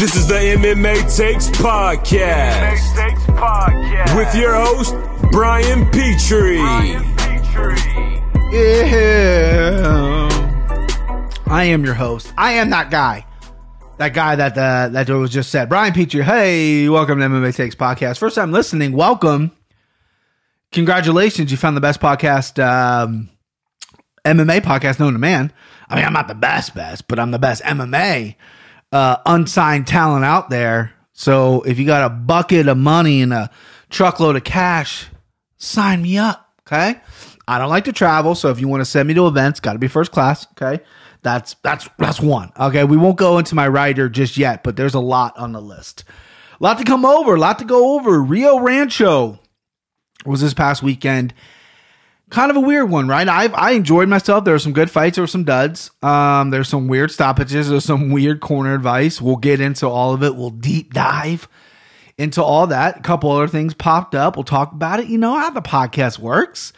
This is the MMA Takes Podcast. MMA Takes Podcast. With your host, Brian Petrie. Yeah. I am your host. I am that guy. That guy that uh, that was just said. Brian Petrie. Hey, welcome to MMA Takes Podcast. First time listening, welcome. Congratulations, you found the best podcast, um, MMA podcast known to man. I mean, I'm not the best, best, but I'm the best MMA uh, unsigned talent out there. So if you got a bucket of money and a truckload of cash, sign me up. Okay. I don't like to travel, so if you want to send me to events, got to be first class. Okay, that's that's that's one. Okay, we won't go into my rider just yet, but there's a lot on the list. A lot to come over, a lot to go over. Rio Rancho was this past weekend. Kind of a weird one, right? I I enjoyed myself. There were some good fights. There were some duds. Um, there's some weird stoppages. There's some weird corner advice. We'll get into all of it. We'll deep dive into all that. A couple other things popped up. We'll talk about it. You know how the podcast works.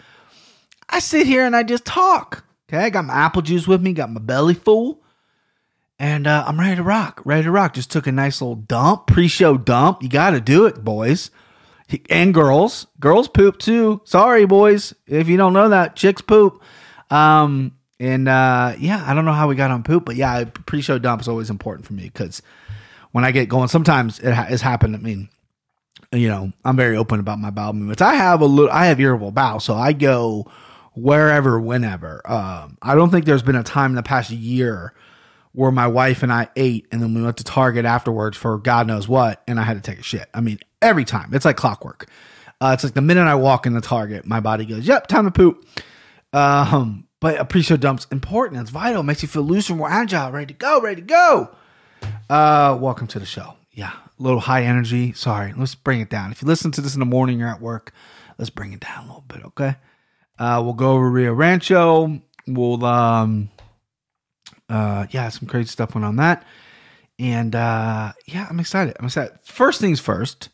I sit here and I just talk. Okay, I got my apple juice with me, got my belly full, and uh, I'm ready to rock. Ready to rock. Just took a nice little dump, pre-show dump. You got to do it, boys and girls. Girls poop too. Sorry, boys, if you don't know that, chicks poop. Um, and uh, yeah, I don't know how we got on poop, but yeah, pre-show dump is always important for me because when I get going, sometimes it ha- has happened. I mean, you know, I'm very open about my bowel movements. I have a little, I have irritable bowel, so I go wherever, whenever. Um, I don't think there's been a time in the past year where my wife and I ate and then we went to Target afterwards for God knows what, and I had to take a shit. I mean, every time. It's like clockwork. Uh, it's like the minute I walk in the Target, my body goes, "Yep, time to poop." Um, but a pre-show dump's important. It's vital. It makes you feel looser, more agile, ready to go, ready to go. Uh, welcome to the show. Yeah, a little high energy. Sorry, let's bring it down. If you listen to this in the morning you're at work, let's bring it down a little bit, okay? Uh, we'll go over Rio Rancho. We'll um, uh, yeah, some crazy stuff went on that, and uh, yeah, I'm excited. I'm excited. First things first.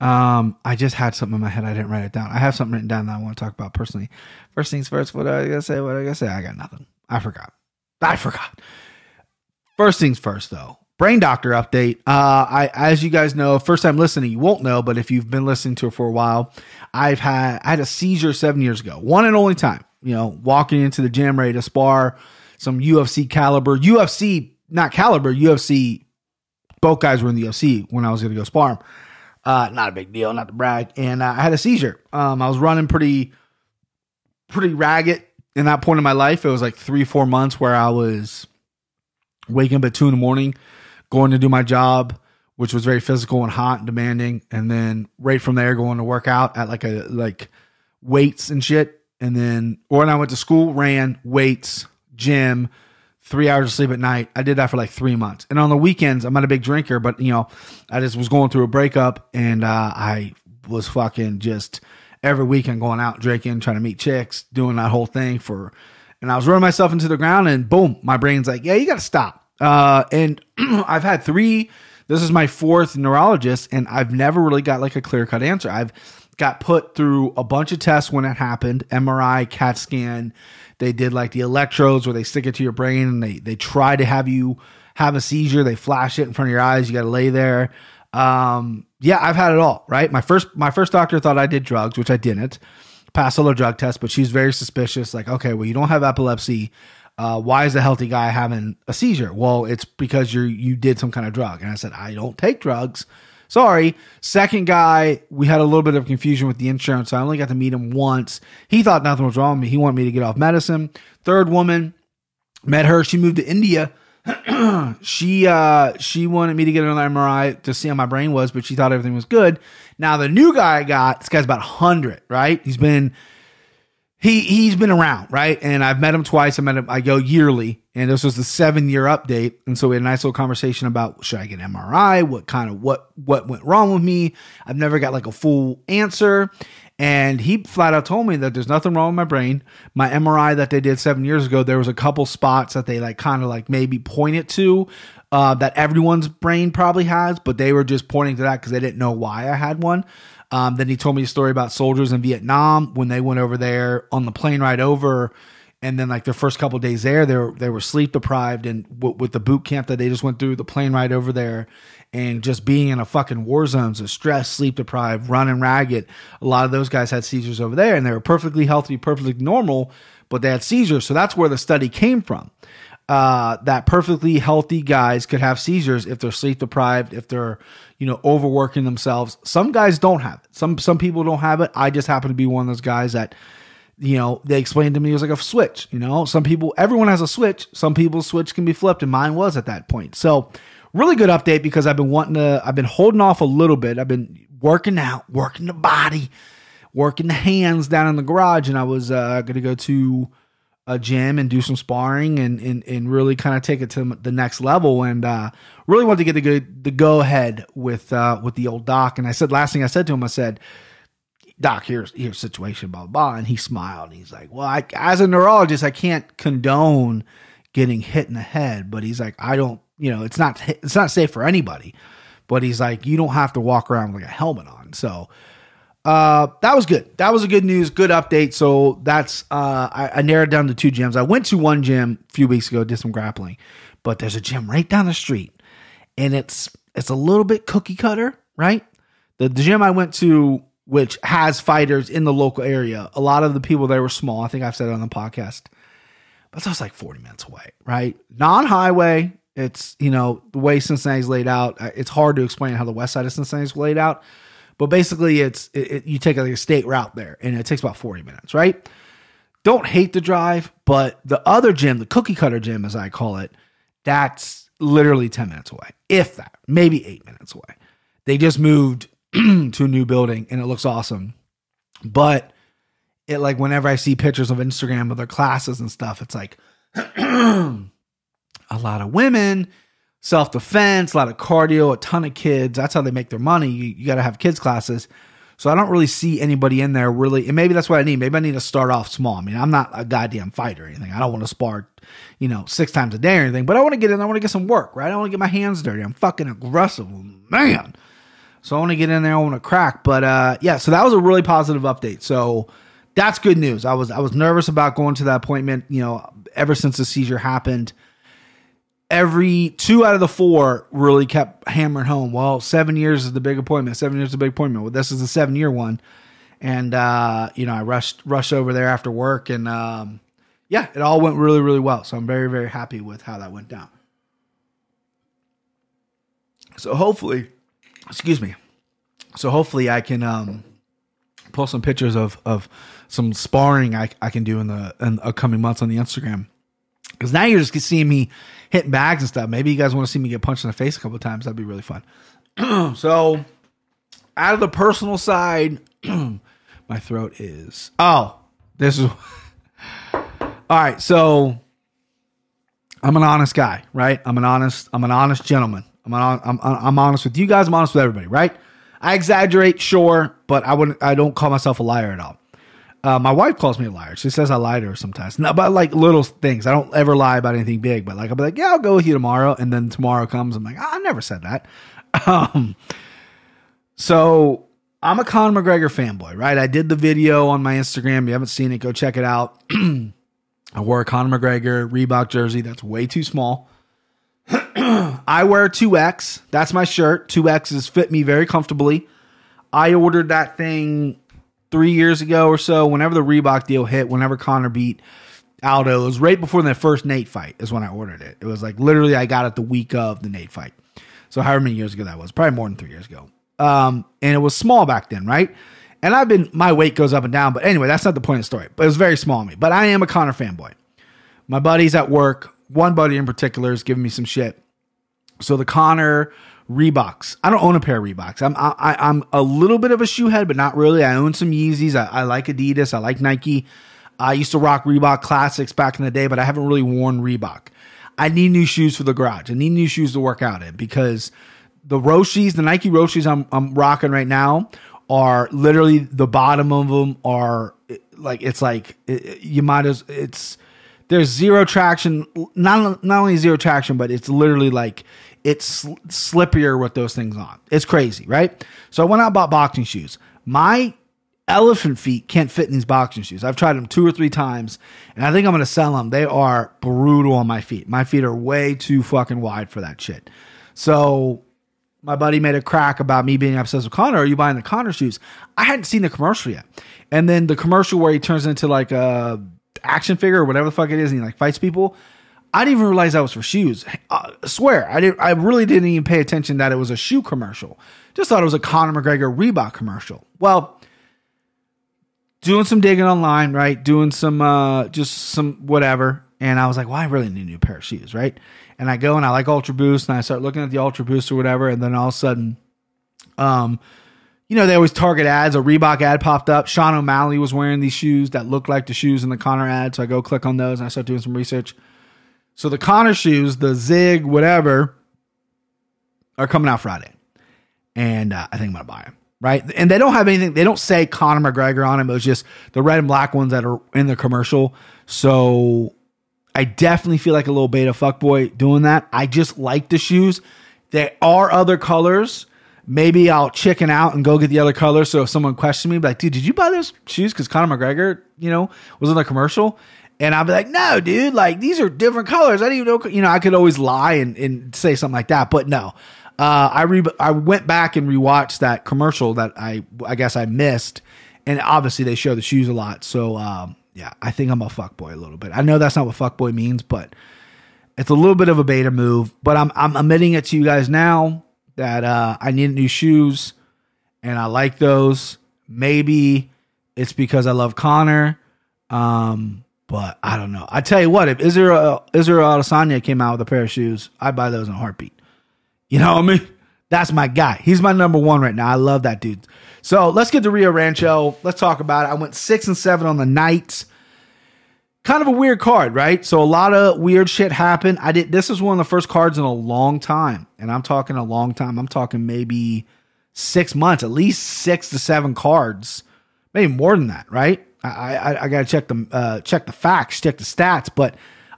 Um, I just had something in my head. I didn't write it down. I have something written down that I want to talk about personally. First things first. What I gotta say? What I gotta say? I got nothing. I forgot. I forgot. First things first, though. Brain doctor update. Uh, I, as you guys know, first time listening, you won't know, but if you've been listening to it for a while, I've had I had a seizure seven years ago, one and only time. You know, walking into the gym ready to spar some UFC caliber, UFC not caliber, UFC. Both guys were in the UFC when I was going to go spar them. Uh, not a big deal, not to brag. And uh, I had a seizure. Um, I was running pretty, pretty ragged in that point in my life. It was like three, four months where I was waking up at two in the morning, going to do my job, which was very physical and hot and demanding. And then right from there, going to work out at like a, like weights and shit. And then, or when I went to school, ran weights, gym, three hours of sleep at night. I did that for like three months. And on the weekends, I'm not a big drinker, but you know, I just was going through a breakup and uh, I was fucking just every weekend going out drinking, trying to meet chicks, doing that whole thing for, and I was running myself into the ground and boom, my brain's like, yeah, you got to stop. Uh, and I've had three, this is my fourth neurologist and I've never really got like a clear cut answer. I've got put through a bunch of tests when it happened, MRI, CAT scan, they did like the electrodes where they stick it to your brain and they they try to have you have a seizure. They flash it in front of your eyes. You got to lay there. Um, yeah, I've had it all. Right. My first my first doctor thought I did drugs, which I didn't. Passed all drug tests, but she's very suspicious. Like, okay, well, you don't have epilepsy. Uh, why is a healthy guy having a seizure? Well, it's because you you did some kind of drug. And I said, I don't take drugs. Sorry. Second guy, we had a little bit of confusion with the insurance. So I only got to meet him once. He thought nothing was wrong with me. He wanted me to get off medicine. Third woman, met her. She moved to India. she uh she wanted me to get another MRI to see how my brain was, but she thought everything was good. Now the new guy I got, this guy's about 100, right? He's been he he's been around, right? And I've met him twice. I met him. I go yearly, and this was the seven year update. And so we had a nice little conversation about should I get an MRI? What kind of what what went wrong with me? I've never got like a full answer. And he flat out told me that there's nothing wrong with my brain. My MRI that they did seven years ago, there was a couple spots that they like kind of like maybe pointed to uh, that everyone's brain probably has, but they were just pointing to that because they didn't know why I had one. Um, then he told me a story about soldiers in Vietnam when they went over there on the plane ride over. and then like their first couple days there, they were they were sleep deprived, and w- with the boot camp that they just went through, the plane ride over there, and just being in a fucking war zone, so stress, sleep deprived, running ragged. A lot of those guys had seizures over there, and they were perfectly healthy, perfectly normal, but they had seizures. So that's where the study came from. Uh, that perfectly healthy guys could have seizures if they're sleep deprived, if they're, you know, overworking themselves. Some guys don't have it. Some some people don't have it. I just happen to be one of those guys that, you know, they explained to me it was like a switch. You know, some people, everyone has a switch. Some people's switch can be flipped, and mine was at that point. So, really good update because I've been wanting to. I've been holding off a little bit. I've been working out, working the body, working the hands down in the garage, and I was uh, going to go to a gym and do some sparring and and, and really kind of take it to the next level and uh, really wanted to get the good the go ahead with uh, with the old doc. And I said last thing I said to him I said doc here's here's situation blah blah, and he smiled and he's like well I, as a neurologist I can't condone getting hit in the head but he's like I don't you know it's not it's not safe for anybody. But he's like you don't have to walk around with like a helmet on. So uh, that was good. That was a good news, good update. So that's uh, I, I, narrowed down to two gyms. I went to one gym a few weeks ago, did some grappling, but there's a gym right down the street, and it's it's a little bit cookie cutter, right? The, the gym I went to, which has fighters in the local area, a lot of the people there were small. I think I've said it on the podcast, but that's like 40 minutes away, right? Non-highway. It's you know the way Cincinnati's laid out. It's hard to explain how the west side of Cincinnati's laid out but basically, it's it, it, you take like a state route there, and it takes about forty minutes, right? Don't hate the drive, but the other gym, the cookie cutter gym, as I call it, that's literally ten minutes away, if that, maybe eight minutes away. They just moved to a new building, and it looks awesome, but it like whenever I see pictures of Instagram of their classes and stuff, it's like a lot of women self defense, a lot of cardio, a ton of kids. That's how they make their money. You, you got to have kids classes. So I don't really see anybody in there really, and maybe that's what I need. Maybe I need to start off small. I mean, I'm not a goddamn fighter or anything. I don't want to spar, you know, six times a day or anything. But I want to get in. I want to get some work, right? I want to get my hands dirty. I'm fucking aggressive, man. So I want to get in there. I want to crack. But uh, yeah, so that was a really positive update. So that's good news. I was I was nervous about going to that appointment. You know, ever since the seizure happened every two out of the four really kept hammering home. Well, seven years is the big appointment. Seven years is a big appointment. Well, this is a seven year one, and uh, you know I rushed rushed over there after work, and um, yeah, it all went really really well. So I'm very very happy with how that went down. So hopefully, excuse me. So hopefully I can um, pull some pictures of of some sparring I, I can do in the in the upcoming months on the Instagram. Because now you're just seeing me hitting bags and stuff. Maybe you guys want to see me get punched in the face a couple times. That'd be really fun. so, out of the personal side, my throat is. Oh, this is. All right, so I'm an honest guy, right? I'm an honest. I'm an honest gentleman. I'm an, I'm I'm honest with you guys. I'm honest with everybody, right? I exaggerate, sure, but I wouldn't. I don't call myself a liar at all. Uh, my wife calls me a liar. She says I lie to her sometimes. Not about like little things. I don't ever lie about anything big, but like I'll be like, yeah, I'll go with you tomorrow, and then tomorrow comes. I'm like, I never said that. Um, so I'm a Conor McGregor fanboy, right? I did the video on my Instagram. If you haven't seen it, go check it out. I wore a Conor McGregor Reebok jersey. That's way too small. I wear 2X. That's my shirt. 2X's fit me very comfortably. I ordered that thing three years ago or so, whenever the Reebok deal hit, whenever Conor beat Aldo, it was right before the first Nate fight is when I ordered it. It was like literally I got it the week of the Nate fight. So however many years ago that was, probably more than three years ago. Um, and it was small back then, right? And I've been my weight goes up and down, but anyway, that's not the point of the story. But it was very small on me. But I am a Conor fanboy. My buddies at work, one buddy in particular, is giving me some shit. So the Conor Reeboks. I don't own a pair of Reeboks. I'm I, am a little bit of a shoe head, but not really. I own some Yeezys. I, I like Adidas. I like Nike. I used to rock Reebok Classics back in the day, but I haven't really worn Reebok. I need new shoes for the garage. I need new shoes to work out in because the Roshes, the Nike Roshes I'm I'm rocking right now are literally the bottom of them are like it's like it, you might as it's there's zero traction not not only zero traction but it's literally like it's slippier with those things on. It's crazy, right? So I went out bought boxing shoes. My elephant feet can't fit in these boxing shoes. I've tried them two or three times, and I think I'm going to sell them. They are brutal on my feet. My feet are way too fucking wide for that shit. So my buddy made a crack about me being obsessed with Conor. Are you buying the Conor shoes? I hadn't seen the commercial yet, and then the commercial where he turns into like a action figure or whatever the fuck it is, and he like fights people. I didn't even realize that was for shoes. I swear, I didn't. I really didn't even pay attention that it was a shoe commercial. Just thought it was a Conor McGregor Reebok commercial. Well, doing some digging online, right? Doing some uh just some whatever. And I was like, well, I really need a new pair of shoes, right? And I go and I like Ultra Boost and I start looking at the Ultra Boost or whatever, and then all of a sudden, um, you know, they always target ads. A Reebok ad popped up. Sean O'Malley was wearing these shoes that looked like the shoes in the Conor ad. So I go click on those and I start doing some research. So the Conor shoes, the Zig, whatever, are coming out Friday. And uh, I think I'm to buy them right? And they don't have anything. They don't say Conor McGregor on them. It was just the red and black ones that are in the commercial. So I definitely feel like a little beta fuckboy doing that. I just like the shoes. There are other colors. Maybe I'll chicken out and go get the other colors. So if someone questions me, be like, dude, did you buy those shoes? Because Conor McGregor, you know, was in the commercial. And I'd be like, no, dude, like these are different colors. I didn't even know, you know, I could always lie and, and say something like that. But no, uh, I re- I went back and rewatched that commercial that I I guess I missed, and obviously they show the shoes a lot. So um, yeah, I think I'm a fuck boy a little bit. I know that's not what fuck boy means, but it's a little bit of a beta move. But I'm I'm admitting it to you guys now that uh, I need new shoes, and I like those. Maybe it's because I love Conor. Um, but I don't know. I tell you what, if Israel uh, Israel Adesanya came out with a pair of shoes, I'd buy those in a heartbeat. You know what I mean? That's my guy. He's my number one right now. I love that dude. So let's get to Rio Rancho. Let's talk about it. I went six and seven on the nights. Kind of a weird card, right? So a lot of weird shit happened. I did. This is one of the first cards in a long time, and I'm talking a long time. I'm talking maybe six months, at least six to seven cards, maybe more than that, right? I I, I got to check the uh, check the facts, check the stats, but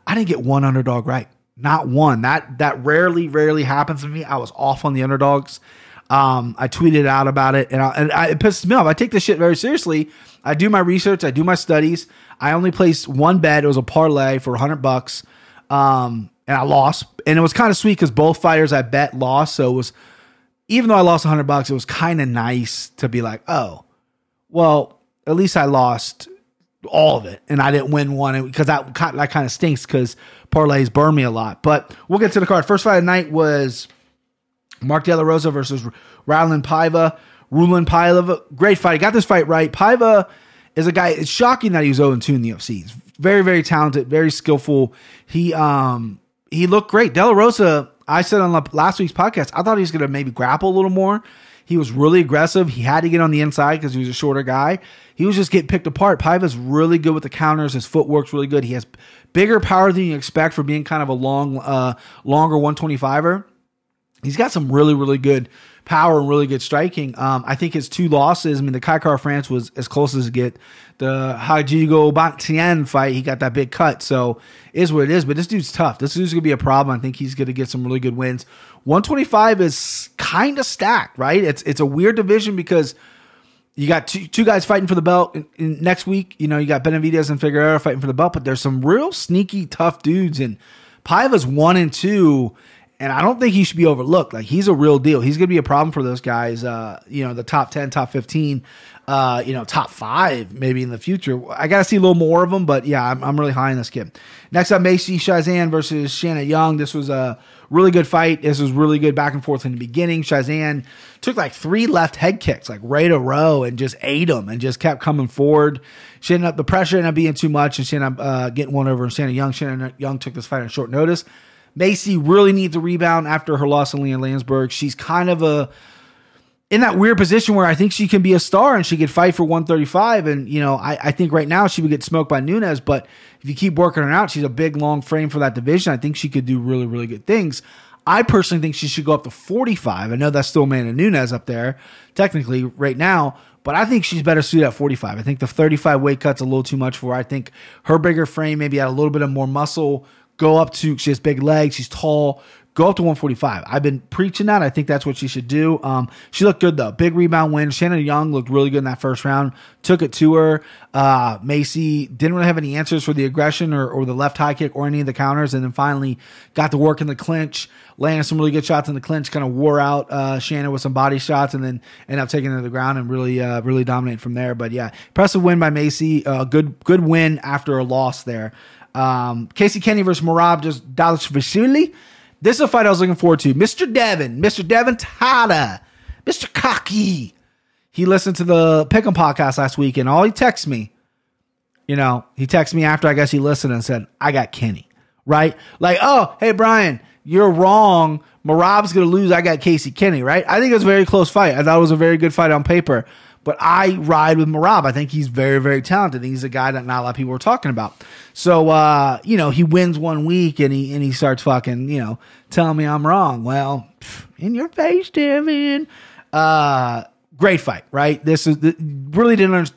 I didn't get one underdog right. Not one. That that rarely, rarely happens to me. I was off on the underdogs. Um, I tweeted out about it, and, I, and I, it pisses me off. I take this shit very seriously. I do my research. I do my studies. I only placed one bet. It was a parlay for hundred bucks, um, and I lost. And it was kind of sweet because both fighters I bet lost. So it was, even though I lost hundred bucks, it was kind of nice to be like, oh, well, at least I lost all of it, and I didn't win one because that that kind of stinks because parlays burn me a lot. But we'll get to the card. First fight of the night was Mark De La Rosa versus Raulian Paiva. Raulian Paiva, great fight. He got this fight right. Paiva is a guy. It's shocking that he was 0 2 in the UFC. He's very, very talented, very skillful. He um he looked great. De La Rosa, I said on last week's podcast, I thought he was going to maybe grapple a little more. He was really aggressive. He had to get on the inside because he was a shorter guy. He was just getting picked apart. Paiva's really good with the counters. His footwork's really good. He has bigger power than you expect for being kind of a long, uh, longer 125er. He's got some really, really good power and really good striking. Um, I think his two losses, I mean, the Kai Kara-France was as close as it get. The Rogério Bontorin fight, he got that big cut. So is what it is. But this dude's tough. This dude's going to be a problem. I think he's going to get some really good wins. 125 is kind of stacked, right? It's, it's a weird division because – you got two, two guys fighting for the belt in, in next week. You know, you got Benavidez and Figueroa fighting for the belt, but there's some real sneaky, tough dudes. And Paiva's one and two, and I don't think he should be overlooked. Like he's a real deal. He's going to be a problem for those guys. Uh, you know, the top ten, top fifteen, uh, you know, top five maybe in the future. I got to see a little more of them, but yeah, I'm, I'm really high on this kid. Next up, Macy Chiasson versus Shana Young. This was a Really good fight. This was really good back and forth in the beginning. Chiasson took like three left head kicks, like right a row, and just ate them and just kept coming forward. She ended up, the pressure ended up being too much, and she ended up uh, getting one over and Shannon Young. Shannon Young took this fight on short notice. Macy really needs a rebound after her loss in Lina Lansberg. She's kind of a in that weird position where I think she can be a star and she could fight for 135. And, you know, I, I think right now she would get smoked by Nunes, but if you keep working her out, she's a big, long frame for that division. I think she could do really, really good things. I personally think she should go up to 45. I know that's still Amanda Nunes up there, technically, right now, but I think she's better suited at 45. I think the 35 weight cut's a little too much for her. I think her bigger frame, maybe add a little bit of more muscle, go up to, she has big legs, she's tall, go up to 145. I've been preaching that. I think that's what she should do. Um, she looked good though. Big rebound win. Shannon Young looked really good in that first round. Took it to her. Uh, Macy didn't really have any answers for the aggression or, or the left high kick or any of the counters, and then finally got to work in the clinch, landing some really good shots in the clinch. Kind of wore out uh, Shannon with some body shots, and then ended up taking it to the ground and really uh, really dominate from there. But yeah, impressive win by Macy. Uh, good good win after a loss there. Um, Casey Kenney versus Merab just Dallas Dvalishvili. This is a fight I was looking forward to. Mr. Devin, Mr. Devin Tada, Mr. Cocky. He listened to the Pick'em podcast last week, and all he texts me, you know, he texted me after I guess he listened and said, I got Kenney. Right? Like, oh, hey, Brian, you're wrong. Merab's going to lose. I got Casey Kenney, right? I think it was a very close fight. I thought it was a very good fight on paper. But I ride with Merab. I think he's very, very talented. He's a guy that not a lot of people are talking about. So uh, you know, he wins one week and he and he starts fucking, you know, telling me I'm wrong. Well, in your face, Devin. Uh, great fight, right? This is really didn't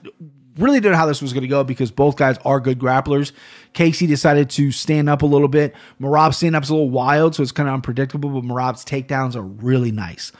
really didn't know how this was going to go because both guys are good grapplers. Casey decided to stand up a little bit. Merab's stand up's a little wild, so it's kind of unpredictable, but Merab's takedowns are really nice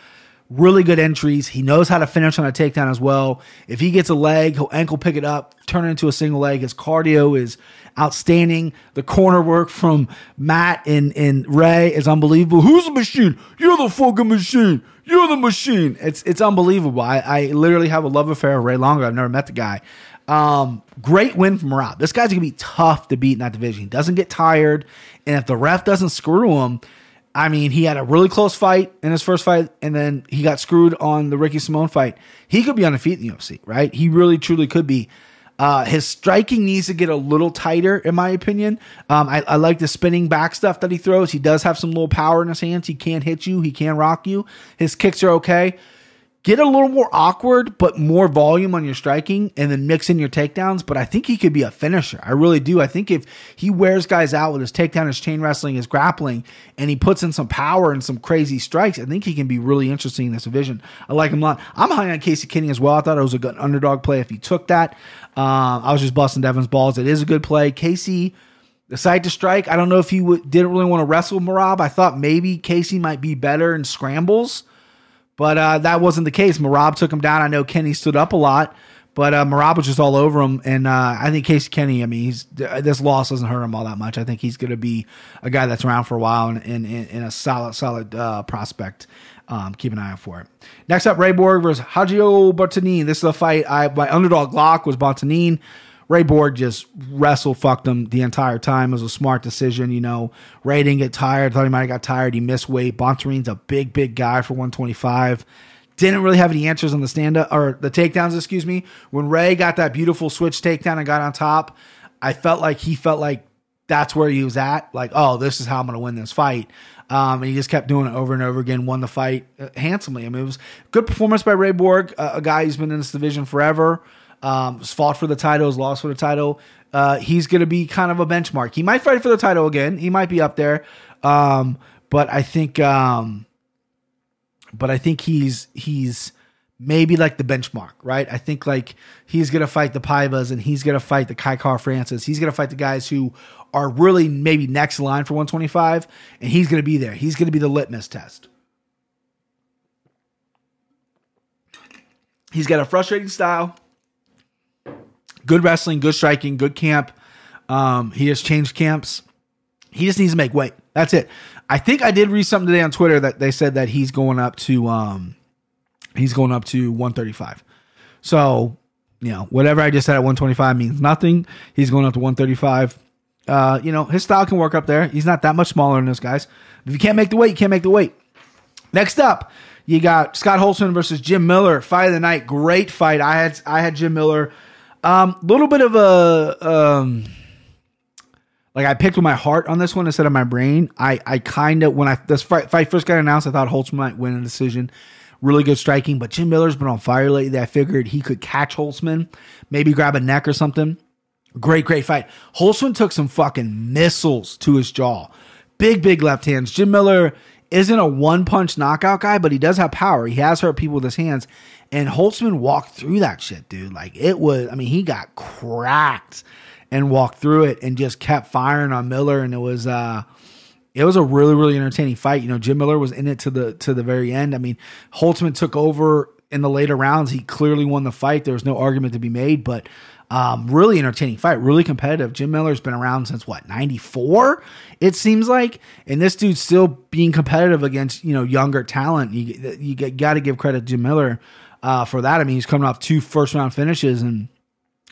really good entries. He knows how to finish on a takedown as well. If he gets a leg, he'll ankle pick it up, turn it into a single leg. His cardio is outstanding. The corner work from Matt and, and Ray is unbelievable. Who's the machine? You're the fucking machine. You're the machine. It's it's unbelievable. I, I literally have a love affair with Ray Longo. I've never met the guy. Um, great win from Rob. This guy's gonna be tough to beat in that division. He doesn't get tired, and if the ref doesn't screw him, I mean, he had a really close fight in his first fight, and then he got screwed on the Ricky Simón fight. He could be undefeated in the UFC, right? He really, truly could be. Uh, his striking needs to get a little tighter, in my opinion. Um, I, I, like the spinning back stuff that he throws. He does have some little power in his hands. He can't hit you. He can rock you. His kicks are okay get a little more awkward, but more volume on your striking and then mix in your takedowns. But I think he could be a finisher. I really do. I think if he wears guys out with his takedown, his chain wrestling, his grappling, and he puts in some power and some crazy strikes, I think he can be really interesting in this division. I like him a lot. I'm high on Casey Kenney as well. I thought it was a good underdog play if he took that. Um, I was just busting Devin's balls. It is a good play. Casey decided to strike. I don't know if he w- didn't really want to wrestle Merab. I thought maybe Casey might be better in scrambles. But uh, that wasn't the case. Merab took him down. I know Kenney stood up a lot, but uh, Merab was just all over him. And uh, I think Casey Kenney, I mean, he's this loss doesn't hurt him all that much. I think he's going to be a guy that's around for a while and, and, and a solid, solid uh, prospect. Um, keep an eye out for it. Next up, Ray Borg versus Rogério Bontorin. This is a fight. I my underdog lock was Bontorin. Ray Borg just wrestle fucked him the entire time. It was a smart decision. You know, Ray didn't get tired. Thought he might have got tired. He missed weight. Bontorin's a big, big guy for 125. Didn't really have any answers on the stand up or the takedowns, excuse me. When Ray got that beautiful switch takedown and got on top, I felt like he felt like that's where he was at. Like, oh, this is how I'm going to win this fight. Um, and he just kept doing it over and over again, won the fight uh, handsomely. I mean, it was good performance by Ray Borg, a guy who's been in this division forever. Um, fought for the title, lost for the title. Uh, he's going to be kind of a benchmark. He might fight for the title again. He might be up there. Um, but I think, um, but I think he's he's maybe like the benchmark, right? I think like he's going to fight the Paivas and he's going to fight the Kai Kara-Francis. He's going to fight the guys who are really maybe next line for 125, and he's going to be there. He's going to be the litmus test. He's got a frustrating style good wrestling, good striking, good camp. Um, he has changed camps. He just needs to make weight. That's it. I think I did read something today on Twitter that they said that he's going up to um, he's going up to 135. So, you know, whatever I just said at 125 means nothing. He's going up to 135. Uh, you know, his style can work up there. He's not that much smaller than those guys. If you can't make the weight, you can't make the weight. Next up, you got Scott Holtzman versus Jim Miller. Fight of the night. Great fight. I had I had Jim Miller um, little bit of a um, like I picked with my heart on this one instead of my brain. I I kind of when I this fight, fight first got announced, I thought Holtzman might win a decision. Really good striking, but Jim Miller's been on fire lately. I figured he could catch Holtzman, maybe grab a neck or something. Great, great fight. Holtzman took some fucking missiles to his jaw. Big, big left hands. Jim Miller isn't a one punch knockout guy, but he does have power. He has hurt people with his hands. And Holtzman walked through that shit, dude. Like it was, I mean, he got cracked and walked through it and just kept firing on Miller. And it was, uh, it was a really really entertaining fight. You know, Jim Miller was in it to the to the very end. I mean, Holtzman took over in the later rounds. He clearly won the fight. There was no argument to be made, but um, really entertaining fight, really competitive. Jim Miller's been around since what '94, it seems like, and this dude's still being competitive against you know younger talent. You you got to give credit to Jim Miller uh, for that. I mean, he's coming off two first round finishes and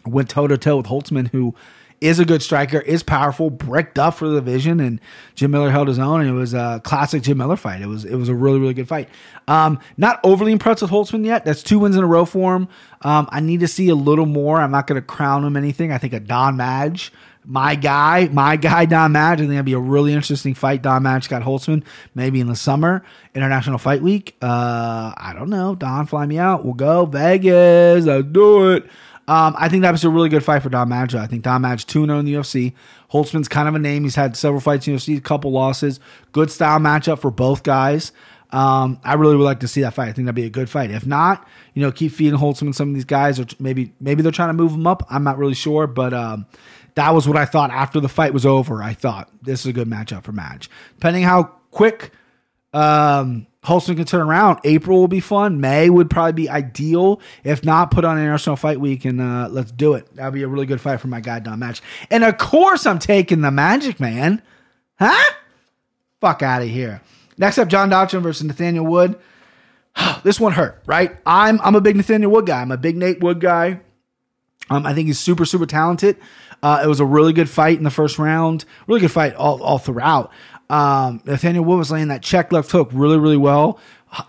went toe to toe with Holtzman, who is a good striker, is powerful, bricked up for the division, and Jim Miller held his own, and it was a classic Jim Miller fight. It was it was a really really good fight. Um, not overly impressed with Holtzman yet. That's two wins in a row for him. Um, I need to see a little more. I'm not going to crown him anything. I think a Don Madge. My guy, my guy, Don Madge. I think that'd be a really interesting fight. Don Madge got Holtzman maybe in the summer, International Fight Week. Uh, I don't know. Don, fly me out. We'll go Vegas. I'll do it. Um, I think that was a really good fight for Don Madge. I think Don Madge 2 0 in the UFC. Holtzman's kind of a name. He's had several fights in the UFC, a couple losses. Good style matchup for both guys. Um, I really would like to see that fight. I think that'd be a good fight. If not, you know, keep feeding Holtzman some of these guys, or maybe maybe they're trying to move him up. I'm not really sure, but um, that was what I thought after the fight was over. I thought this is a good matchup for Madge. Depending how quick um, Holtzman can turn around. April will be fun. May would probably be ideal. If not, put on International Fight Week and uh, let's do it. That'll be a really good fight for my guy Don Madge. And of course, I'm taking the Magic Man. Huh? Fuck out of here. Next up, John Dodson versus Nathaniel Wood. this one hurt, right? I'm I'm a big Nathaniel Wood guy. I'm a big Nate Wood guy. Um, I think he's super super talented. Uh, it was a really good fight in the first round. Really good fight all, all throughout. Um, Nathaniel Wood was laying that check left hook really, really well.